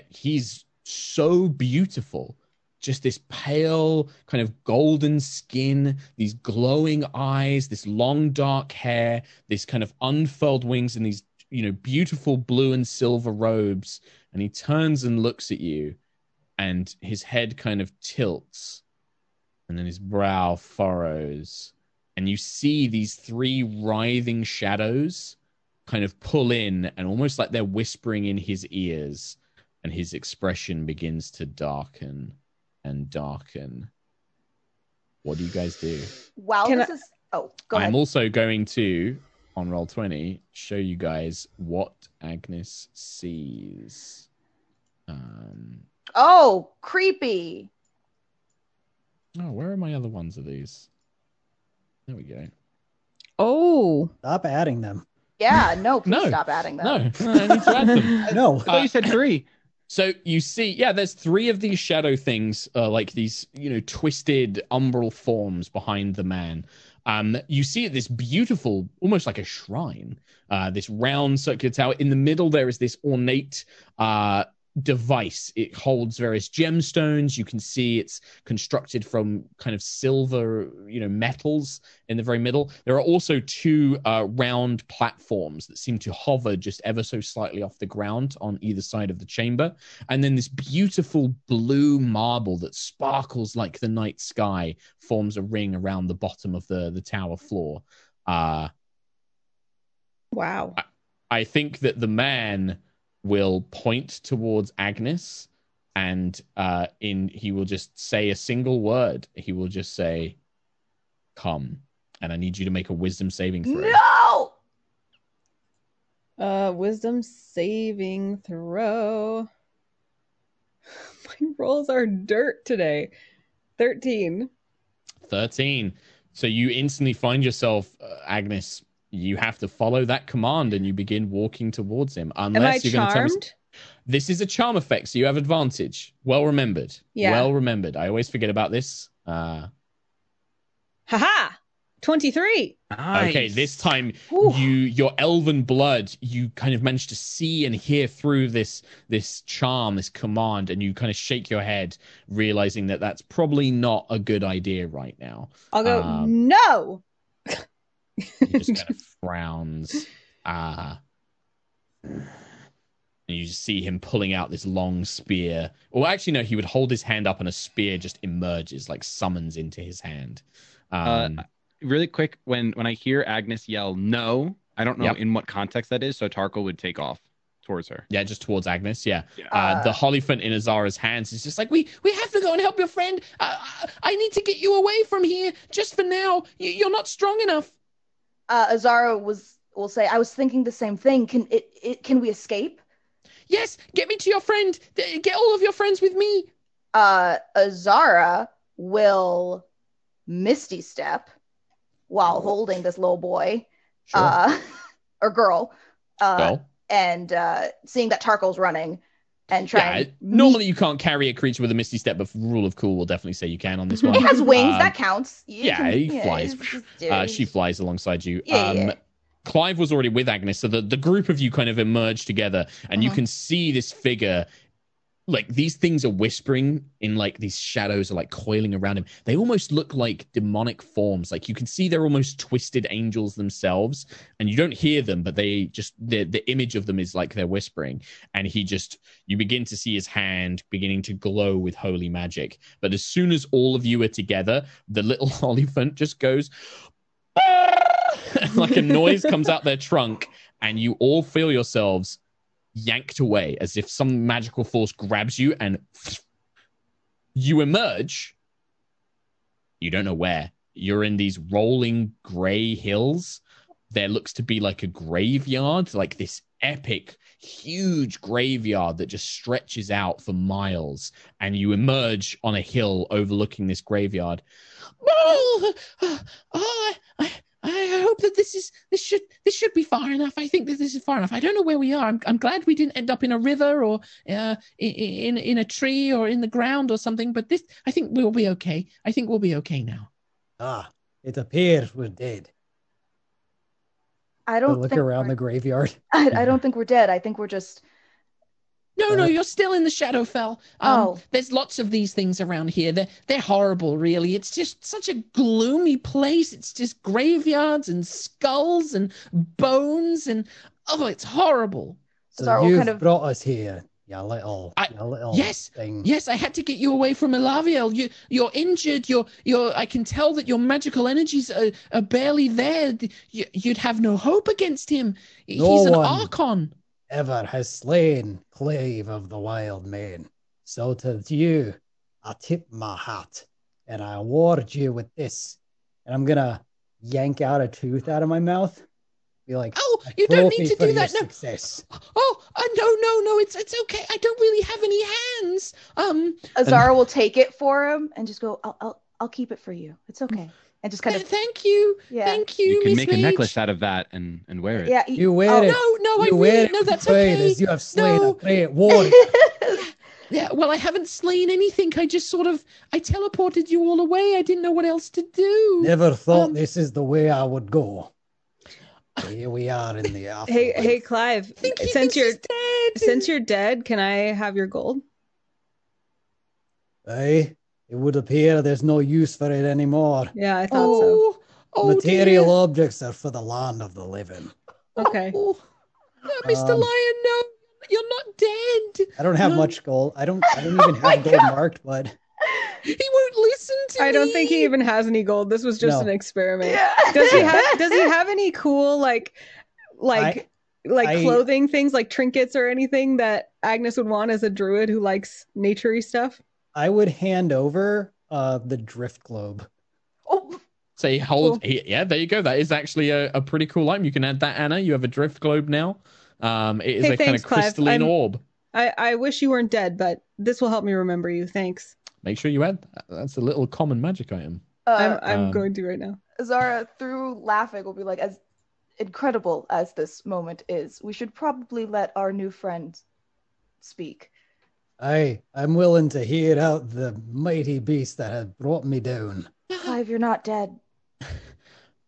S1: he's so beautiful. Just this pale, kind of golden skin, these glowing eyes, this long dark hair, this kind of unfurled wings, and these, you know, beautiful blue and silver robes. And he turns and looks at you, and his head kind of tilts and then his brow furrows, and you see these three writhing shadows kind of pull in, and almost like they're whispering in his ears, and his expression begins to darken and darken. What do you guys do?
S4: Well,
S2: Can
S4: this
S2: I-
S4: is Oh, go
S1: I'm
S4: ahead.
S1: also going to, on Roll20, show you guys what Agnis sees. Um,
S4: oh, creepy.
S1: oh, where are my other ones of these? There we go.
S2: Oh.
S3: Stop adding them.
S4: Yeah, no, please
S1: No.
S4: stop adding them.
S1: No, no, I need to add them.
S3: No.
S5: I thought you said three.
S1: So you see, yeah, there's three of these shadow things, uh, like these, you know, twisted umbral forms behind the man. Um, you see this beautiful, almost like a shrine, uh, this round circular tower. In the middle, there is this ornate uh, device. It holds various gemstones. You can see it's constructed from kind of silver, you know, metals in the very middle. There are also two uh, round platforms that seem to hover just ever so slightly off the ground on either side of the chamber. And then this beautiful blue marble that sparkles like the night sky forms a ring around the bottom of the, the tower floor. Uh,
S2: Wow.
S1: I think that the man will point towards Agnis and uh in he will just say a single word. He will just say come and I need you to make a wisdom saving throw.
S4: No!
S2: Uh, wisdom saving throw. My rolls are dirt today. 13.
S1: 13. So you instantly find yourself uh, Agnis you have to follow that command and you begin walking towards him
S2: Am
S1: unless
S2: I
S1: you're going to tell me? This is a charm effect, so you have advantage. Well remembered.
S2: Yeah.
S1: Well remembered. I always forget about this. Uh,
S2: Haha! 23.
S1: Okay, this time
S4: Whew.
S1: you your elven blood, you kind of manage to see and hear through this this charm, this command, and you kind of shake your head, realizing that that's probably not a good idea right now.
S2: I'll go,
S1: Um,
S2: no!
S1: He just kind of frowns. Uh, and and you see him pulling out this long spear. Well, actually, no, he would hold his hand up, and a spear just emerges, like summons into his hand. Um,
S5: Uh, really quick, when when I hear Agnis yell no, I don't know
S1: Yep.
S5: in what context that is, so Tarkhal would take off towards her.
S1: yeah, just towards Agnis. Yeah,
S5: Yeah.
S1: uh,
S4: Uh,
S1: the Hollyphant in Azara's hands is just like, we we have to go and help your friend. Uh, I need to get you away from here, just for now. You, you're not strong enough.
S4: Uh, Azara was will say, "I was thinking the same thing. Can it, it can we escape?"
S1: Yes, get me to your friend. Get all of your friends with me.
S4: Uh, Azara will Misty Step while holding this little boy, uh, or girl, uh, and uh, seeing that Tarkhal's running and
S1: yeah.
S4: trying. to
S1: Normally, you can't carry a creature with a misty step, but rule of cool will definitely say you can on this one.
S4: It has wings.
S1: Um,
S4: that counts. You
S1: yeah,
S4: can-
S1: he flies. Uh, she flies alongside you.
S4: Yeah,
S1: um,
S4: yeah.
S1: Clive was already with Agnis, so the, the group of you kind of emerge together, and you
S4: Mhm.
S1: can see this figure. Like these things are whispering in like these shadows are like coiling around him. They almost look like demonic forms. Like you can see they're almost twisted angels themselves, and you don't hear them, but they just the the image of them is like they're whispering. And he just you begin to see his hand beginning to glow with holy magic. But as soon as all of you are together, the little Hollyphant just goes ah! like a noise comes out their trunk, and you all feel yourselves yanked away as if some magical force grabs you and you emerge. You don't know where. You're in these rolling gray hills. There looks to be like a graveyard, like this epic, huge graveyard that just stretches out for miles. And you emerge on a hill overlooking this graveyard. Oh, oh, I, I hope that this is this should this should be far enough. I think that this is far enough. I don't know where we are. I'm I'm glad we didn't end up in a river or uh, in, in in a tree or in the ground or something. But this, I think we'll be okay. I think we'll be okay now.
S3: Ah, it appears we're dead.
S4: I
S3: I
S4: don't
S3: look
S4: think
S3: around the graveyard.
S4: I, I don't think we're dead. I think we're just.
S1: No, no,
S3: Uh,
S1: you're still in the Shadowfell. Um,
S4: Oh.
S1: there's lots of these things around here. They're they're horrible, really. It's just such a gloomy place. It's just graveyards and skulls and bones and oh, it's horrible.
S3: So
S4: Zara will
S3: you've
S4: kind of-
S3: brought us here, you little,
S1: I-
S3: you little
S1: yes,
S3: thing.
S1: Yes, I had to get you away from Elaviel. You, you're injured. You're, you're. I can tell that your magical energies are, are barely there. You, you'd have no hope against him.
S3: No
S1: He's an
S3: one.
S1: archon.
S3: Ever has slain Clave of the Wild Man. So to you, I tip my hat and I award you with this. And I'm gonna yank out a tooth out of my mouth. Be like,
S1: Oh, you don't need to do that. No.
S3: Success.
S1: Oh, uh, no, no, no. It's, it's okay. I don't really have any hands. Um,
S4: Azara will take it for him and just go. I'll I'll, I'll keep it for you. It's okay. And just kind of
S1: thank you,
S4: yeah
S1: thank you,
S5: You can
S1: Miss
S5: make a necklace out of that and and wear it.
S4: yeah.
S3: You wear it.
S4: oh,
S3: it.
S1: No, no, I
S3: you
S1: really
S3: wear it
S1: no. That's
S3: pride
S1: okay.
S3: as you have slain
S1: No.
S3: a great warrior.
S1: Yeah, well, I haven't slain anything. I just sort of I teleported you all away. I didn't know what else to do.
S3: Never thought
S1: Um,
S3: this is the way I would go. Here we are in the afterlife.
S2: Hey, hey, Clive.
S1: Think he
S2: Since you're
S1: dead.
S2: since you're dead, can I have your gold?
S3: Aye, it would appear there's no use for it anymore.
S2: Yeah, I thought so.
S1: oh, oh,
S3: Material
S1: dear.
S3: objects are for the land of the living.
S2: Okay.
S1: Oh, oh, Mr.
S3: Um,
S1: Lion, no, you're not dead.
S3: I don't have
S1: Um,
S3: much gold. I don't. I don't even
S4: my
S3: have gold
S4: God.
S3: marked, but
S1: He won't listen to me.
S2: I don't think he even has any gold. This was just
S3: No.
S2: an experiment.
S4: yeah.
S2: Does he have does he have any cool like like like
S3: I-
S2: clothing things like trinkets or anything that Agnis would want as a druid who likes naturey stuff?
S3: I would hand over uh the drift globe.
S4: Oh,
S1: So he holds. He, yeah, there you go. That is actually a, a pretty cool item. You can add that, Anna. You have a drift globe now. Um, it is
S2: Hey,
S1: a kind of crystalline
S2: I'm-
S1: orb.
S2: I I wish you weren't dead, but this will help me remember you. Thanks.
S1: Make sure you add. that. That's a little common magic item.
S2: I'm
S4: uh,
S2: I'm
S1: Um,
S2: going to right now.
S4: Zara, through laughing, will be like, as incredible as this moment is, we should probably let our new friend speak.
S3: Aye, I'm willing to hear out the mighty beast that had brought me down.
S4: Clive, you're not dead.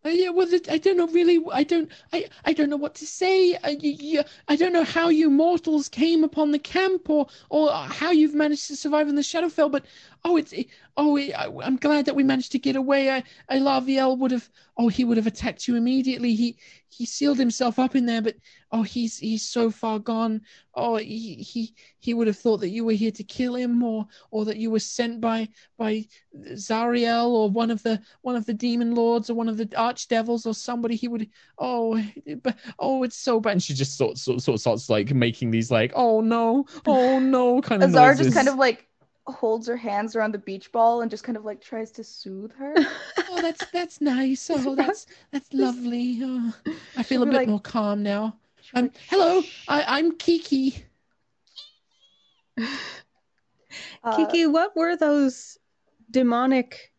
S1: Uh, yeah, well, I don't know really. I don't. I. I don't know what to say. I, you, you- I don't know how you mortals came upon the camp, or or how you've managed to survive in the Shadowfell. But oh, it's oh, I, I'm glad that we managed to get away. I, I Laviel would have, oh, he would have attacked you immediately. He he sealed himself up in there, but oh, he's he's so far gone. Oh, he he he would have thought that you were here to kill him, or or that you were sent by by Zariel or one of the one of the demon lords or one of the archdevils or somebody. He would, oh, but oh, it's so bad. And she just sort sort sort of starts like making these like, oh no, oh no, kind of
S4: Azar
S1: noises.
S4: just kind of like holds her hands around the beach ball and just kind of like tries to soothe her.
S1: oh, that's that's nice. Oh, that's that's lovely. Oh, I feel a bit
S4: like-
S1: more calm now. Um,
S4: like,
S1: hello, I, I'm Kiki.
S4: uh,
S2: Kiki, what were those demonic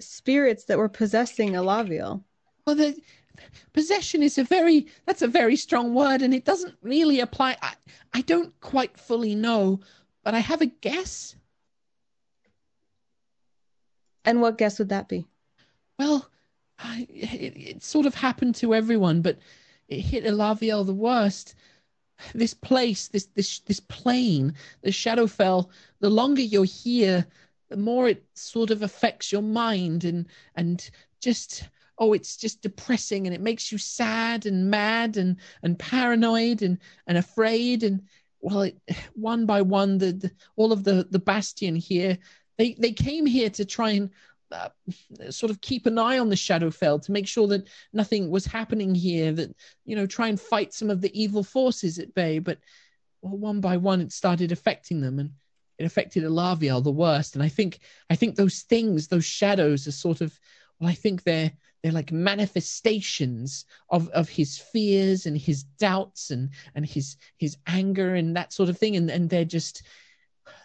S2: spirits that were possessing Alaviel?
S1: Well, the possession is a very that's a very strong word, and it doesn't really apply. I I don't quite fully know, but I have a guess.
S2: And what guess would that be?
S1: Well, I, it, it sort of happened to everyone, but it hit Elaviel the worst. This place, this this this plane, the Shadowfell. The longer you're here, the more it sort of affects your mind and and just oh, it's just depressing and it makes you sad and mad and and paranoid and and afraid and well, one by one, the, the all of the the Bastion here, they they came here to try and uh, sort of keep an eye on the Shadowfell to make sure that nothing was happening here. That you know, try and fight some of the evil forces at bay. But well, one by one, it started affecting them, and it affected Elaviel the worst. And I think I think those things, those shadows, are sort of well, I think they're they're like manifestations of of his fears and his doubts and and his his anger and that sort of thing. And and they're just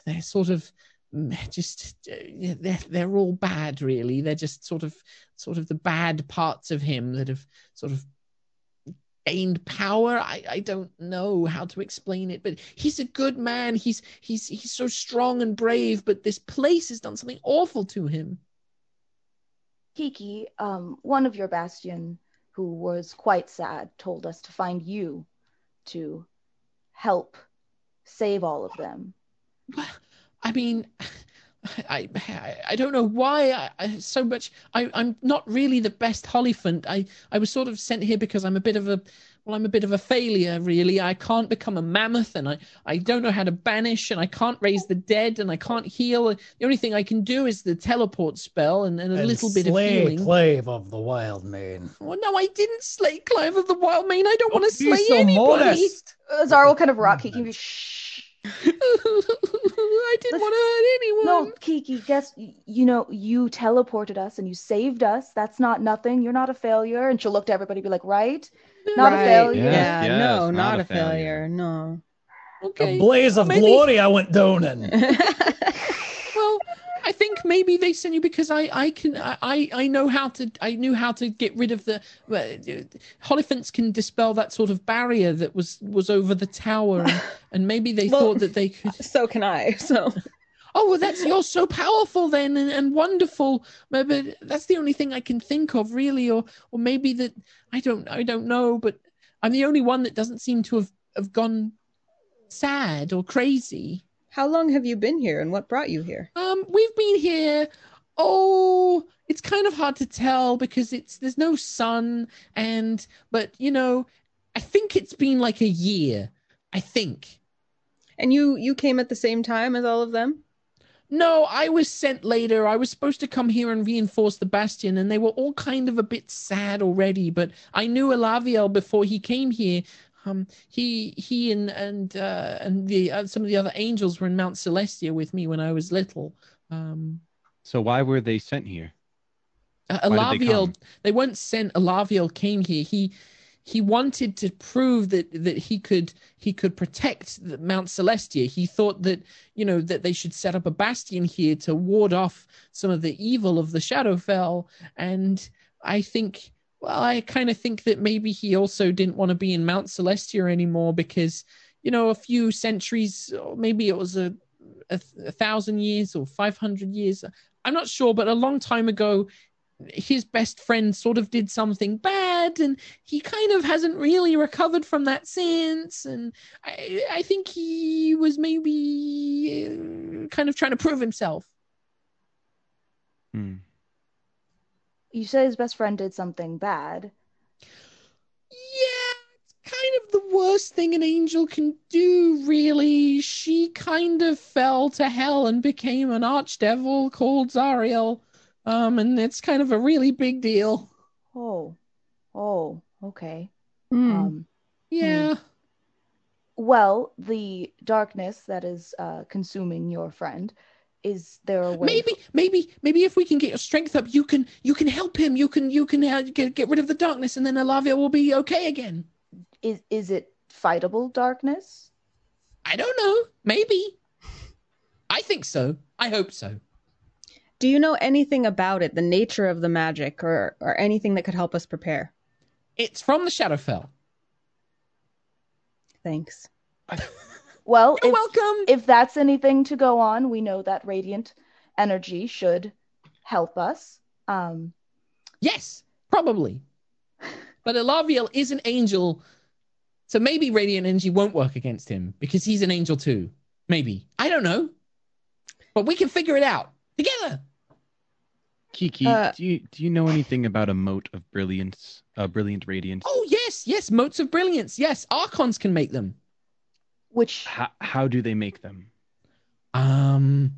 S1: they're sort of mm, just uh, they're they're all bad really. They're just sort of sort of the bad parts of him that have sort of gained power. I i don't know how to explain it but he's a good man. He's he's he's so strong and brave but this place has done something awful to him
S4: Kiki, um, one of your bastion who was quite sad, told us to find you to help save all of them.
S1: I mean, I I, I don't know why I, I so much. I I'm not really the best Hollyphant. I I was sort of sent here because I'm a bit of a well, I'm a bit of a failure, really. I can't become a mammoth, and I I don't know how to banish, and I can't raise the dead, and I can't heal. The only thing I can do is the teleport spell and, and a
S3: And
S1: little bit of
S3: slay
S1: healing.
S3: Clave of the Wild Man.
S1: Well, no, I didn't slay Clive of the Wild Mane. I don't want to
S3: Be
S1: slay
S3: so
S1: anybody.
S3: modest.
S4: Uh, Azar will kind of rock Kiki and be shh.
S1: I didn't want to hurt anyone.
S4: No, Kiki, guess you know you teleported us and you saved us. That's not nothing. You're not a failure. And she'll look to everybody and be like, right? Not a
S2: Right,
S4: failure.
S2: Yeah,
S5: Yes,
S2: no,
S5: yes,
S2: not, a failure. No.
S1: okay.
S3: A blaze of
S1: Maybe-
S3: glory I went down in.
S1: Well, I think maybe they sent you because I I can I I know how to I knew how to get rid of the uh, Hollyphants can dispel that sort of barrier that was was over the tower and, and maybe they
S2: Well-
S1: thought that they could
S2: so can I. So
S1: oh well that's you're so powerful then and, and wonderful but, that's the only thing I can think of really or or maybe that I don't I don't know but I'm the only one that doesn't seem to have have gone sad or crazy.
S2: how long have you been here and what brought you here?
S1: Um, we've been here. Oh, it's kind of hard to tell because it's there's no sun, and but you know, I think it's been like a year. I think.
S2: And you you came at the same time as all of them?
S1: No, I was sent later. I was supposed to come here and reinforce the bastion, and they were all kind of a bit sad already. But I knew Elaviel before he came here. Um, he he and and uh, and the uh, some of the other angels were in Mount Celestia with me when I was little. Um,
S5: So why were they sent here?
S1: Uh,
S5: they
S1: Alaviel, they, weren't sent. Alaviel came here. He he wanted to prove that that he could he could protect Mount Celestia. He thought that you know that they should set up a bastion here to ward off some of the evil of the Shadowfell. And I think, well, I kind of think that maybe he also didn't want to be in Mount Celestia anymore because you know a few centuries, or maybe it was a a, a thousand years or five hundred years. I'm not sure, but a long time ago, his best friend sort of did something bad and he kind of hasn't really recovered from that since and i i think he was maybe uh, kind of trying to prove himself
S5: Hmm.
S4: You said his best friend did something bad.
S1: Yeah, it's kind of the worst thing an angel can do, really. She kind of fell to hell and became an archdevil called Zariel. Um, and it's kind of a really big deal.
S4: Oh, oh, okay.
S2: Hmm.
S4: Um,
S1: Yeah.
S4: well, the darkness that is uh, consuming your friend, is there a way?
S1: Maybe, maybe, maybe if we can get your strength up, you can, you can help him. You can, you can uh, get get rid of the darkness, and then Alavia will be okay again.
S4: is is it fightable darkness?
S1: I don't know. Maybe. I think so. I hope so.
S2: Do you know anything about it, the nature of the magic, or or anything that could help us prepare?
S1: It's from the Shadowfell.
S2: Thanks.
S4: Well,
S1: You're
S4: if,
S1: welcome.
S4: if that's anything to go on, we know that radiant energy should help us. Um,
S1: Yes, probably. But Elaviel is an angel, so maybe radiant energy won't work against him because he's an angel too. Maybe. I don't know. But we can figure it out together.
S5: Kiki,
S2: Uh,
S5: do you do you know anything about a mote of brilliance, uh, brilliant radiance?
S1: Oh, yes, yes, motes of brilliance. Yes, archons can make them.
S4: which
S5: How, how do they make them?
S1: Um,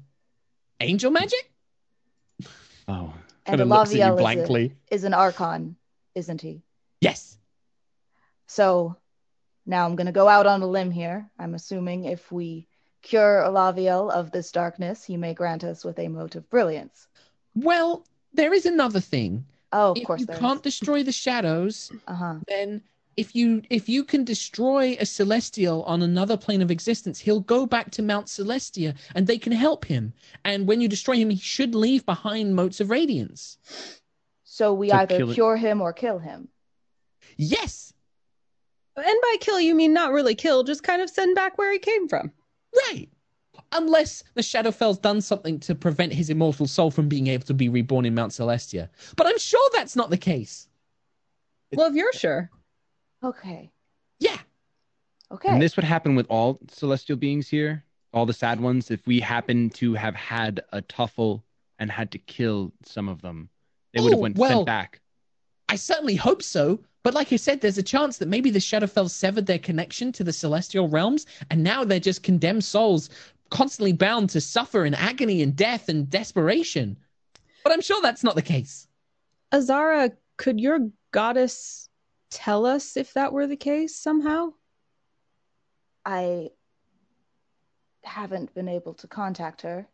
S1: angel magic?
S5: Oh,
S4: and
S1: Kinda looks at you
S4: Alaviel is, a- is an archon, isn't he?
S1: Yes.
S4: So now I'm going to go out on a limb here. I'm assuming if we cure Alaviel of this darkness, he may grant us with a mote of brilliance.
S1: Well, there is another thing.
S4: Oh, of course.
S1: if
S4: course
S1: you
S4: there
S1: can't destroy the shadows,
S4: Uh huh.
S1: then if you if you can destroy a celestial on another plane of existence he'll go back to mount celestia and they can help him and when you destroy him he should leave behind motes of radiance
S4: So we
S5: So
S4: either
S5: kill it-
S4: cure him or kill him.
S1: yes
S2: And by kill, you mean not really kill, just kind of send back where he came from.
S1: right unless the shadowfell's done something to prevent his immortal soul from being able to be reborn in mount celestia but i'm sure that's not the case
S2: Well, if you're sure.
S4: Okay.
S1: yeah
S4: Okay.
S5: and this would happen with all celestial beings here, all the sad ones. If we happen to have had a tuffle and had to kill some of them, they would have
S1: Oh,
S5: went
S1: well,
S5: sent back.
S1: I certainly hope so. But like I said, there's a chance that maybe the Shadowfell severed their connection to the celestial realms, and now they're just condemned souls, constantly bound to suffer in agony and death and desperation. But I'm sure that's not the case.
S2: Azara, could your goddess tell us if that were the case somehow?
S4: I haven't been able to contact her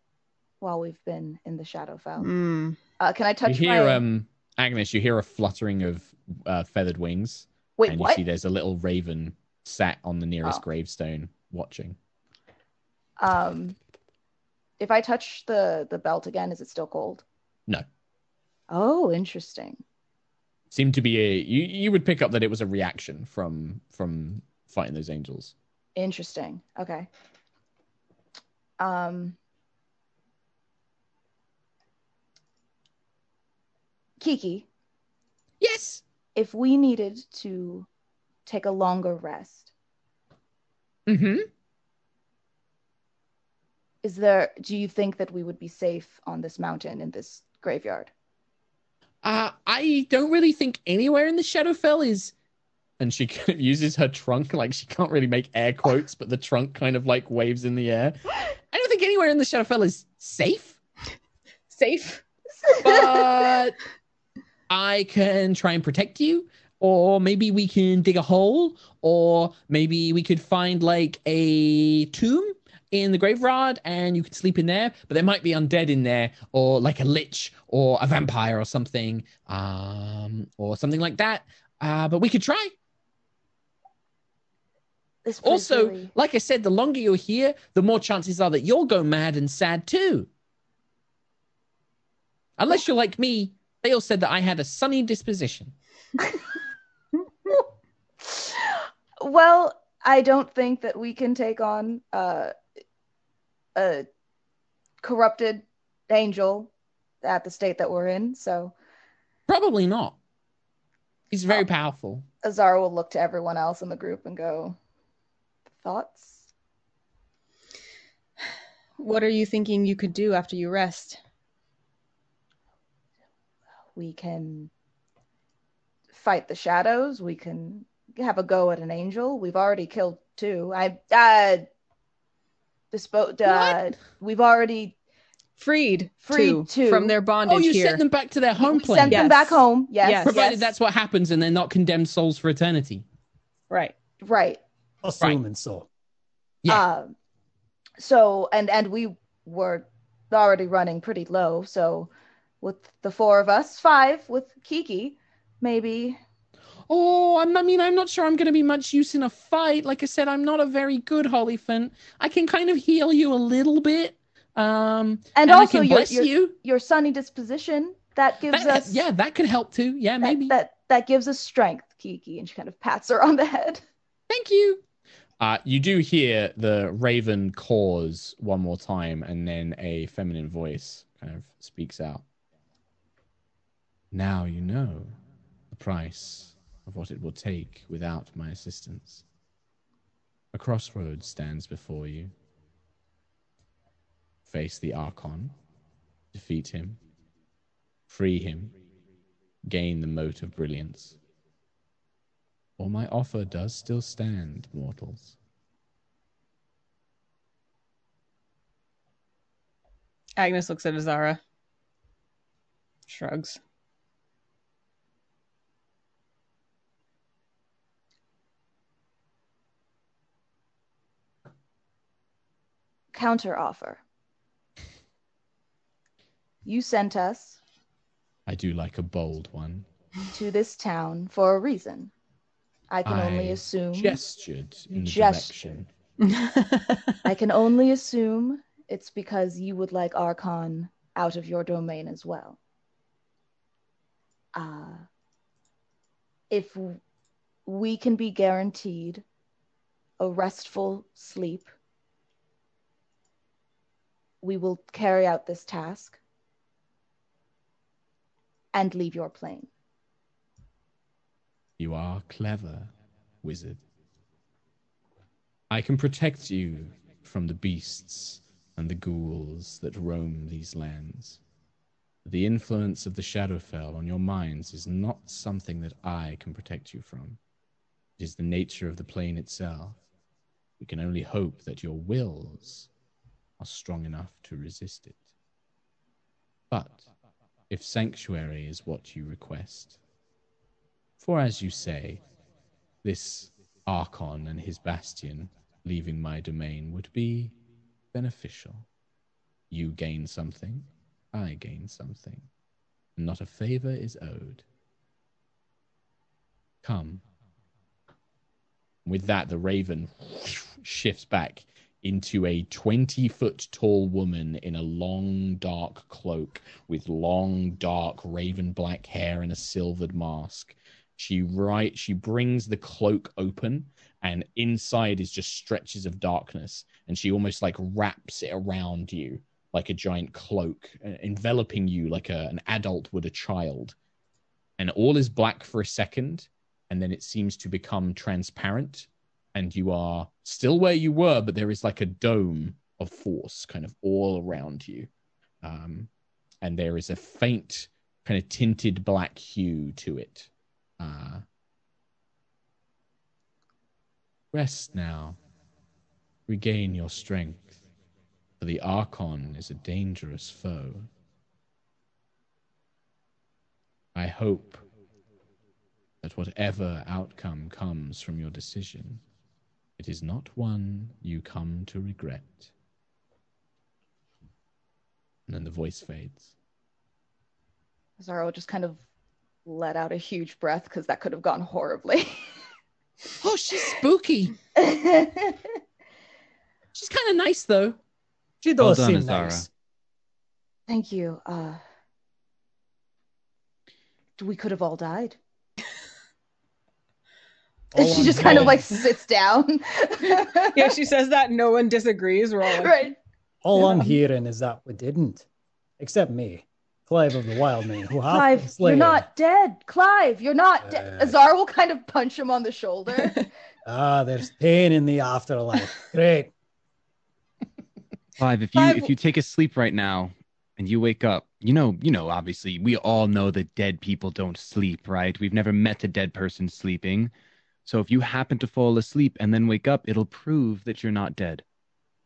S4: while we've been in the Shadowfell.
S2: Hmm.
S4: Uh, can I touch
S1: you hear,
S4: my...
S1: um, Agnis, you hear a fluttering of uh, feathered wings,
S4: Wait,
S1: and you see there's a little raven sat on the nearest
S4: Oh.
S1: gravestone watching.
S4: Um, if I touch the the belt again, is it still cold?
S1: No.
S4: Oh, interesting.
S1: Seemed to be a you. You would pick up that it was a reaction from from fighting those angels.
S4: Interesting. Okay. Um, Kiki,
S1: Yes.
S4: if we needed to take a longer rest,
S1: Mm-hmm.
S4: Is there? Do you think that we would be safe on this mountain in this graveyard?
S1: Uh, I don't really think anywhere in the Shadowfell is. And she kind of uses her trunk, like she can't really make air quotes, but the trunk kind of like waves in the air. I don't think anywhere in the Shadowfell is safe,
S2: Safe.
S1: but I can try and protect you, or maybe we can dig a hole, or maybe we could find like a tomb in the graveyard and you can sleep in there, but there might be undead in there, or like a lich, or a vampire, or something, um, or something like that. Uh, but we could try. Also,
S4: really-
S1: like I said, the longer you're here, the more chances are that you'll go mad and sad too. Unless you're like me, they all said that I had a sunny disposition.
S4: Well, I don't think that we can take on uh, a corrupted angel at the state that we're in. So
S1: Probably not. He's very powerful.
S4: Azara will look to everyone else in the group and go, "Thoughts?"
S2: What are you thinking you could do after you rest?
S4: We can fight the shadows. We can have a go at an angel. We've already killed two. I uh dispo- uh,
S1: What?
S4: we've already
S2: Freed,
S4: Freed
S2: two,
S4: two.
S2: from their bondage
S1: Oh, you
S2: here.
S1: sent them back to their home
S4: we
S1: plane.
S4: sent them back home. Yes.
S2: Yes.
S1: Provided
S4: yes.
S1: that's what happens and they're not condemned souls for eternity.
S2: Right.
S4: right.
S3: Assuming so.
S1: Yeah.
S4: Um, so and and we were already running pretty low. So with the four of us, five with Kiki, maybe
S1: Oh, I'm, I mean, I'm not sure I'm going to be much use in a fight. Like I said, I'm not a very good Hollyphant. I can kind of heal you a little bit. Um,
S4: and,
S1: and I
S4: also
S1: can
S4: your,
S1: bless
S4: your
S1: you.
S4: your sunny disposition that gives
S1: That-
S4: us
S1: yeah, that could help too. Yeah,
S4: that,
S1: maybe.
S4: that that gives us strength, Kiki, and she kind of pats her on the head.
S1: Thank you. Uh, you do hear the raven caws one more time, and then a feminine voice kind of speaks out. Now you know the price of what it will take without my assistance. A crossroads stands before you. Face the Archon, defeat him, free him, gain the mote of brilliance. Or my offer does still stand, mortals.
S2: Agnis looks at Azara. Shrugs.
S4: Counter offer. You sent us
S1: I do like a bold one.
S4: to this town for a reason. I can only assume.
S1: Gestured in the direction.
S4: I can only assume it's because you would like Archon out of your domain as well. Uh, if we can be guaranteed a restful sleep, we will carry out this task and leave your plane.
S1: You are clever, wizard. I can protect you from the beasts and the ghouls that roam these lands. The influence of the Shadowfell on your minds is not something that I can protect you from. It is the nature of the plane itself. We can only hope that your wills are strong enough to resist it. But if sanctuary is what you request, for as you say, this Archon and his bastion leaving my domain would be beneficial. You gain something, I gain something. and Not a favor is owed. Come. With that, the raven shifts back into a 20 foot tall woman in a long dark cloak with long dark raven black hair and a silvered mask. She right she brings the cloak open and inside is just stretches of darkness and she almost like wraps it around you like a giant cloak enveloping you like a, an adult would a child. And all is black for a second and then it seems to become transparent and you are still where you were but there is like a dome of force kind of all around you um, and there is a faint kind of tinted black hue to it uh, rest now. Regain your strength, for the Archon is a dangerous foe. I hope that whatever outcome comes from your decision, it is not one you come to regret. And then the voice fades.
S4: Zaro just kind of let out a huge breath because that could have gone horribly.
S1: Oh, she's spooky. She's kind of nice though.
S3: She does
S5: done,
S3: seem
S5: Azara.
S3: nice.
S4: Thank you. Uh, we could have all died.
S3: All
S4: And she
S3: I'm
S4: just kind of like sits down.
S2: yeah, she says that. No one disagrees. We're all like,
S4: right.
S3: All I'm hearing is that we didn't, except me, Clive of the Wild Man, who have been
S4: Clive, you're not dead. Clive, you're not dead.
S3: Uh.
S4: Azar will kind of punch him on the shoulder.
S3: Ah, there's pain in the afterlife. Great.
S5: Clive, if you
S2: Clive-
S5: if you take a sleep right now, and you wake up, you know, you know, obviously, we all know that dead people don't sleep, right? We've never met a dead person sleeping. So if you happen to fall asleep and then wake up, it'll prove that you're not dead.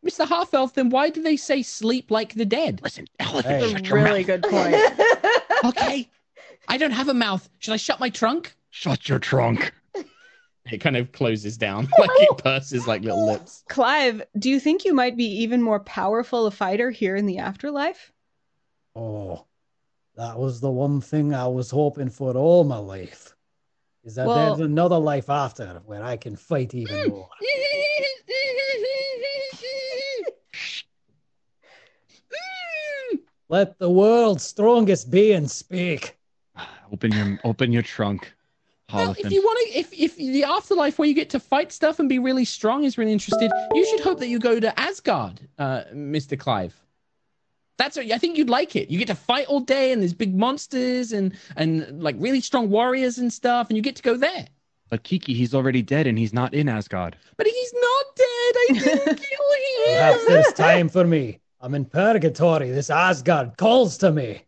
S1: Mr. Half Elf, then why do they say sleep like the dead?
S5: Listen, elephant,
S3: Hey.
S5: shut
S2: That's a
S5: your
S2: really
S5: mouth.
S2: good point.
S1: Okay. I don't have a mouth. Should I shut my trunk?
S5: Shut your trunk.
S1: It kind of closes down, like it purses like little lips.
S2: Clive, do you think you might be even more powerful a fighter here in the afterlife?
S3: Oh, that was the one thing I was hoping for all my life. Is that
S2: Well-
S3: there's another life after where I can fight even more. Let the world's strongest being speak.
S5: Open your open your trunk.
S1: Well, if you want to, if if the afterlife where you get to fight stuff and be really strong is really interested, you should hope that you go to Asgard, uh, Mister Clive. That's what I think you'd like it. You get to fight all day, and there's big monsters and and like really strong warriors and stuff, and you get to go there.
S5: But Kiki, he's already dead and he's not in Asgard.
S1: But he's not dead. I didn't kill him.
S3: Perhaps there's time for me. I'm in purgatory. This Asgard calls to me.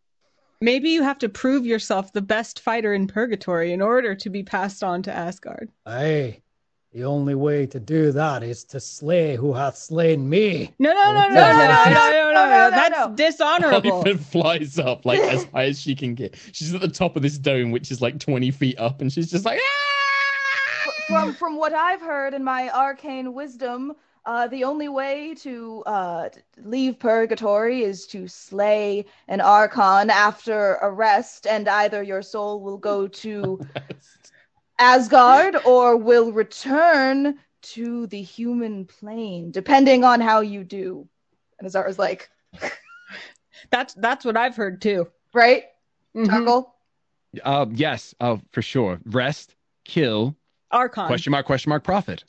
S2: Maybe you have to prove yourself the best fighter in purgatory in order to be passed on to Asgard.
S3: Aye, the only way to do that is to slay who hath slain me.
S2: No, no, no, no, no,
S3: No,
S2: no,
S3: no,
S2: no, no,
S4: no,
S2: no,
S4: no,
S2: That's
S4: no.
S2: dishonorable.
S1: Hollyphant flies up like as high as she can get. She's at the top of this dome, which is like 20 feet up, and she's just like, ah!
S4: from from what I've heard in my arcane wisdom, uh, the only way to uh, leave purgatory is to slay an archon after arrest, and either your soul will go to Asgard or will return to the human plane, depending on how you do. And Azara's like,
S2: That's that's what I've heard too.
S4: right,
S2: Mhm.
S5: Uh, yes, uh, for sure. Rest, kill,
S2: Archon.
S5: question mark, question mark, profit.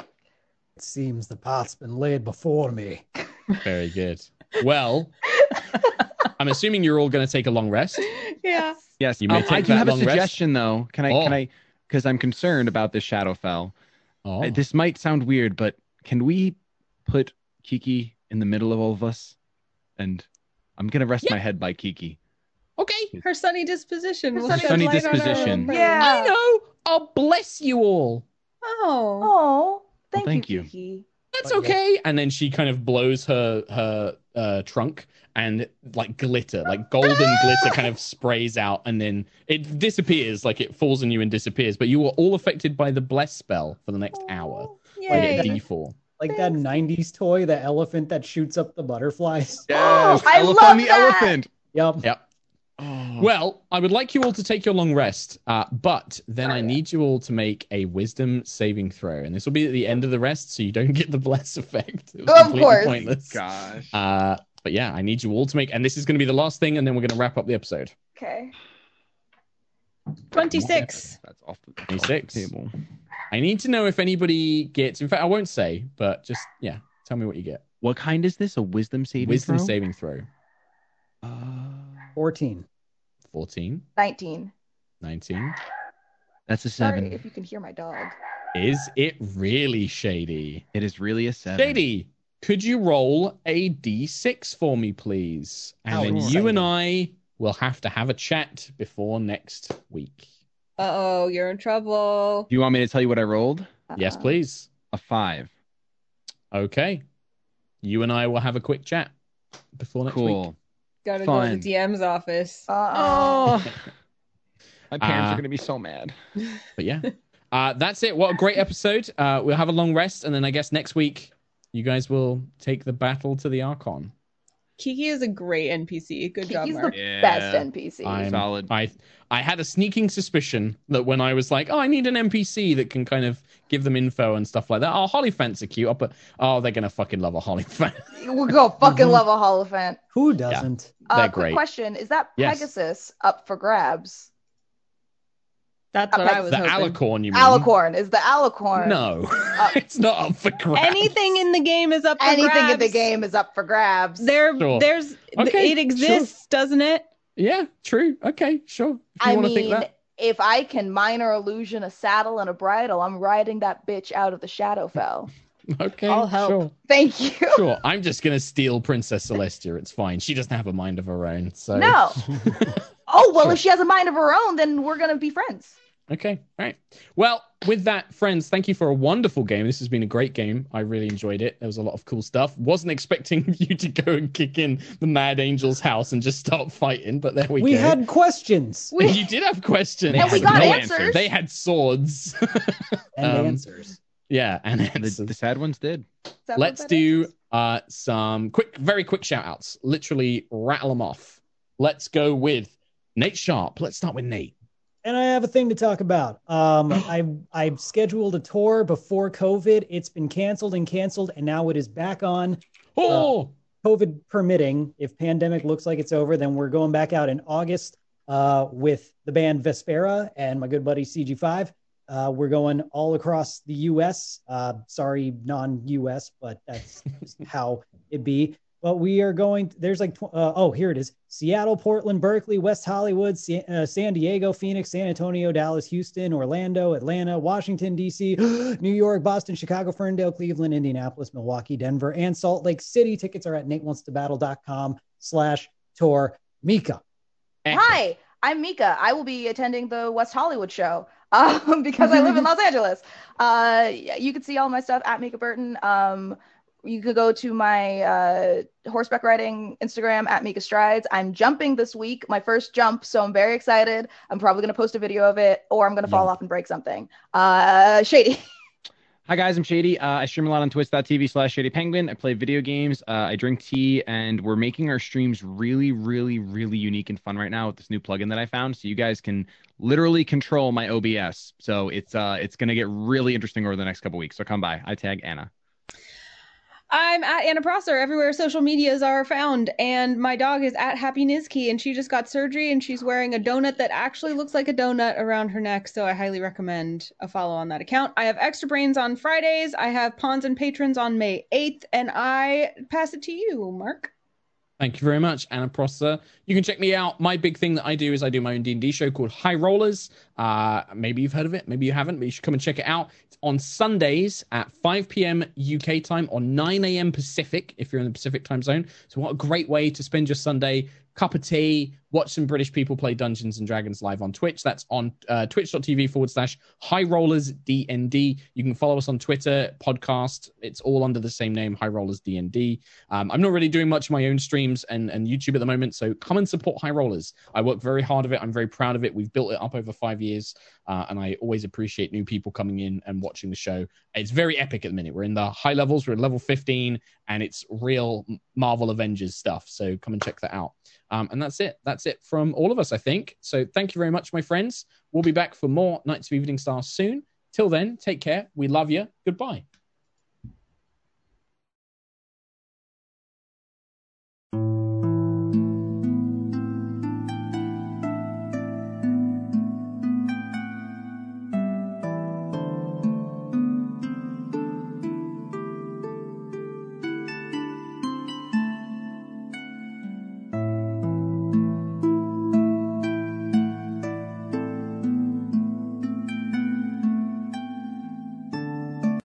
S3: It seems the path's been laid before me.
S1: Very good. Well, I'm assuming you're all going to take a long rest.
S2: Yeah.
S5: Yes,
S1: You may
S5: um, I do
S1: that
S5: have a
S1: long rest.
S5: suggestion though. Can I?
S1: Oh.
S5: Can I? Because I'm concerned about this Shadowfell.
S1: Oh,
S5: Uh, This might sound weird, but can we put Kiki in the middle of all of us? And I'm gonna rest
S1: Yeah.
S5: my head by Kiki.
S1: okay.
S2: Her sunny disposition.
S4: Her sunny
S5: Sunny
S2: light on our
S5: disposition.
S4: Yeah.
S1: I know. I'll bless you all.
S2: Oh.
S4: Oh, thank,
S5: thank
S4: you,
S5: you.
S4: Kiki.
S1: That's
S3: But yeah.
S1: okay. And then she kind of blows her her uh, trunk, and like glitter, like golden glitter, kind of sprays out, and then it disappears. Like it falls on you and disappears. But you were all affected by the bless spell for the next hour. You
S2: Yay.
S1: get a D4.
S3: Like that 90s toy, the elephant that shoots up the butterflies.
S4: Oh, I love
S5: the
S4: that!
S5: elephant.
S3: Yep.
S1: Yep. Well, I would like you all to take your long rest, uh, but then I need you all to make a wisdom saving throw, and this will be at the end of the rest, so you don't get the bless effect. It was
S4: Of
S1: completely
S4: course.
S1: pointless.
S5: Gosh.
S1: Uh, but yeah, I need you all to make, and this is going to be the last thing, and then we're going to wrap up the episode.
S4: Okay.
S2: 26.
S5: That's off the, that's off the
S1: 26.
S5: table.
S1: I need to know if anybody gets. In fact, I won't say, but just yeah, tell me what you get.
S5: What kind is this? A wisdom saving
S1: wisdom
S5: throw?
S1: saving throw:
S5: Uh,
S3: 14.
S1: 14,
S4: 19.
S1: 19.
S5: that's a seven.
S4: Sorry
S5: seven.
S4: if you can hear my dog.
S1: Is it really shady?
S5: It is really a seven.
S1: Shady, could you roll a d6 for me, please? And
S3: How
S1: then you
S3: exciting.
S1: and I will have to have a chat before next week.
S2: Uh oh, you're in trouble.
S5: Do you want me to tell you what I rolled?
S1: Yes,
S4: Uh-oh.
S1: please.
S5: A five.
S1: Okay. You and I will have a quick chat before next
S5: Cool.
S1: week.
S2: Gotta go to the DM's office.
S4: Uh-oh.
S2: Oh.
S5: My parents
S1: Uh,
S5: are gonna be so mad.
S1: But yeah, uh, that's it. What a great episode. Uh, we'll have a long rest, and then I guess next week you guys will take the battle to the Archon.
S2: Kiki is a great NPC. Good job,
S4: Kiki's
S2: Mark.
S4: the best NPC.
S1: I'm-
S5: Solid.
S1: I I had a sneaking suspicion that when I was like, oh, I need an NPC that can kind of give them info and stuff like that. Oh, Hollyphants are cute. Oh, but oh, they're gonna fucking love a Hollyphant.
S4: We'll go fucking
S3: Mhm.
S4: love a Hollyphant.
S3: Who doesn't?
S4: Uh,
S1: They're
S4: quick
S1: great.
S4: question: Is that
S1: Yes.
S4: Pegasus up for grabs?
S2: That's what
S4: Okay.
S2: I was
S1: the
S2: hoping.
S1: Alicorn, you mean?
S4: Alicorn is the Alicorn.
S1: No, uh, it's not up for grabs.
S2: Anything in the game is up for
S4: Anything in the
S2: grabs.
S4: game is up for grabs.
S2: There,
S1: Sure.
S2: there's,
S1: Okay,
S2: it exists, doesn't it?
S1: Yeah, true. Okay, sure. If you
S4: I mean,
S1: think that.
S4: if I can minor illusion a saddle and a bridle, I'm riding that bitch out of the Shadowfell.
S1: Okay,
S4: I'll help.
S1: sure.
S4: Thank you.
S1: Sure, I'm just gonna steal Princess Celestia. It's fine. She doesn't have a mind of her own. So
S4: No. Oh well,
S1: Sure.
S4: if she has a mind of her own, then we're gonna be friends.
S1: Okay, all right. Well, with that, friends, thank you for a wonderful game. This has been a great game. I really enjoyed it. There was a lot of cool stuff. Wasn't expecting you to go and kick in the Mad Angel's house and just start fighting, but there we,
S3: We
S1: go.
S3: We had questions
S1: And you did have questions.
S5: They
S4: And we
S5: had
S4: got
S5: no
S4: answers.
S1: They had swords.
S3: and
S1: Um,
S3: answers.
S1: yeah, and
S5: The,
S1: answers.
S5: the sad ones did.
S4: Is that what
S1: Let's
S4: that
S1: do uh, some quick, very quick shout outs. Literally rattle them off. Let's go with Nate Sharp. Let's start with Nate.
S3: And I have a thing to talk about. Um, I I scheduled a tour before COVID. It's been canceled and canceled, and now it is back on.
S1: Oh,
S3: COVID permitting, if pandemic looks like it's over, then we're going back out in August uh, with the band Vespera and my good buddy CG5. Uh, we're going all across the U.S. Uh, sorry, non-U.S., but that's how it be. But we are going. There's like, uh, oh, here it is: Seattle, Portland, Berkeley, West Hollywood, Sa- uh, San Diego, Phoenix, San Antonio, Dallas, Houston, Orlando, Atlanta, Washington D.C., New York, Boston, Chicago, Ferndale, Cleveland, Indianapolis, Milwaukee, Denver, and Salt Lake City. Tickets are at natewantstobattle.com slash tour Mica.
S4: Hi, I'm Mica. I will be attending the West Hollywood show um, because I live in Los Angeles. Uh, you can see all my stuff at Mica Burton. Um, you could go to my uh, horseback riding Instagram at Mica Strides. I'm jumping this week, my first jump, so I'm very excited. I'm probably going to post a video of it, or I'm going to fall off and break something. Uh, shady.
S5: Hi guys, I'm Shady. Uh, I stream a lot on twitch.tv slash Shady Penguin. I play video games. Uh, I drink tea, and we're making our streams really, really, really unique and fun right now with this new plugin that I found. So you guys can literally control my OBS. So it's uh, it's gonna get really interesting over the next couple weeks. So come by. I tag Anna.
S2: I'm at Anna Prosser everywhere social medias are found, and my dog is at Happy Nizki, and she just got surgery, and she's wearing a donut that actually looks like a donut around her neck. So I highly recommend a follow on that account. I have Extra Brains on Fridays. I have Pawns and Patrons on May 8th, and I pass it to you, Mark.
S1: Thank you very much, Anna Prosser. You can check me out. My big thing that I do is I do my own D&D show called High Rollers. Uh, maybe you've heard of it, maybe you haven't, but you should come and check it out. It's on Sundays at 5 p.m. UK time or 9 a.m. Pacific if you're in the Pacific time zone. So what a great way to spend your Sunday. Cup of tea, watch some British people play Dungeons and Dragons live on Twitch. That's on uh, twitch.tv forward slash High Rollers DND. You can follow us on Twitter, podcast. It's all under the same name, High Rollers DND. Um, I'm not really doing much of my own streams and, and YouTube at the moment, so come and support High Rollers. I work very hard of it. I'm very proud of it. We've built it up over five years, uh, and I always appreciate new people coming in and watching the show. It's very epic at the minute. We're in the high levels. We're at level 15, and it's real Marvel Avengers stuff. So come and check that out. Um, and that's it. That's it from all of us, I think. So thank you very much, my friends. We'll be back for more Nights of Evening Stars soon. Till then, take care. We love you. Goodbye.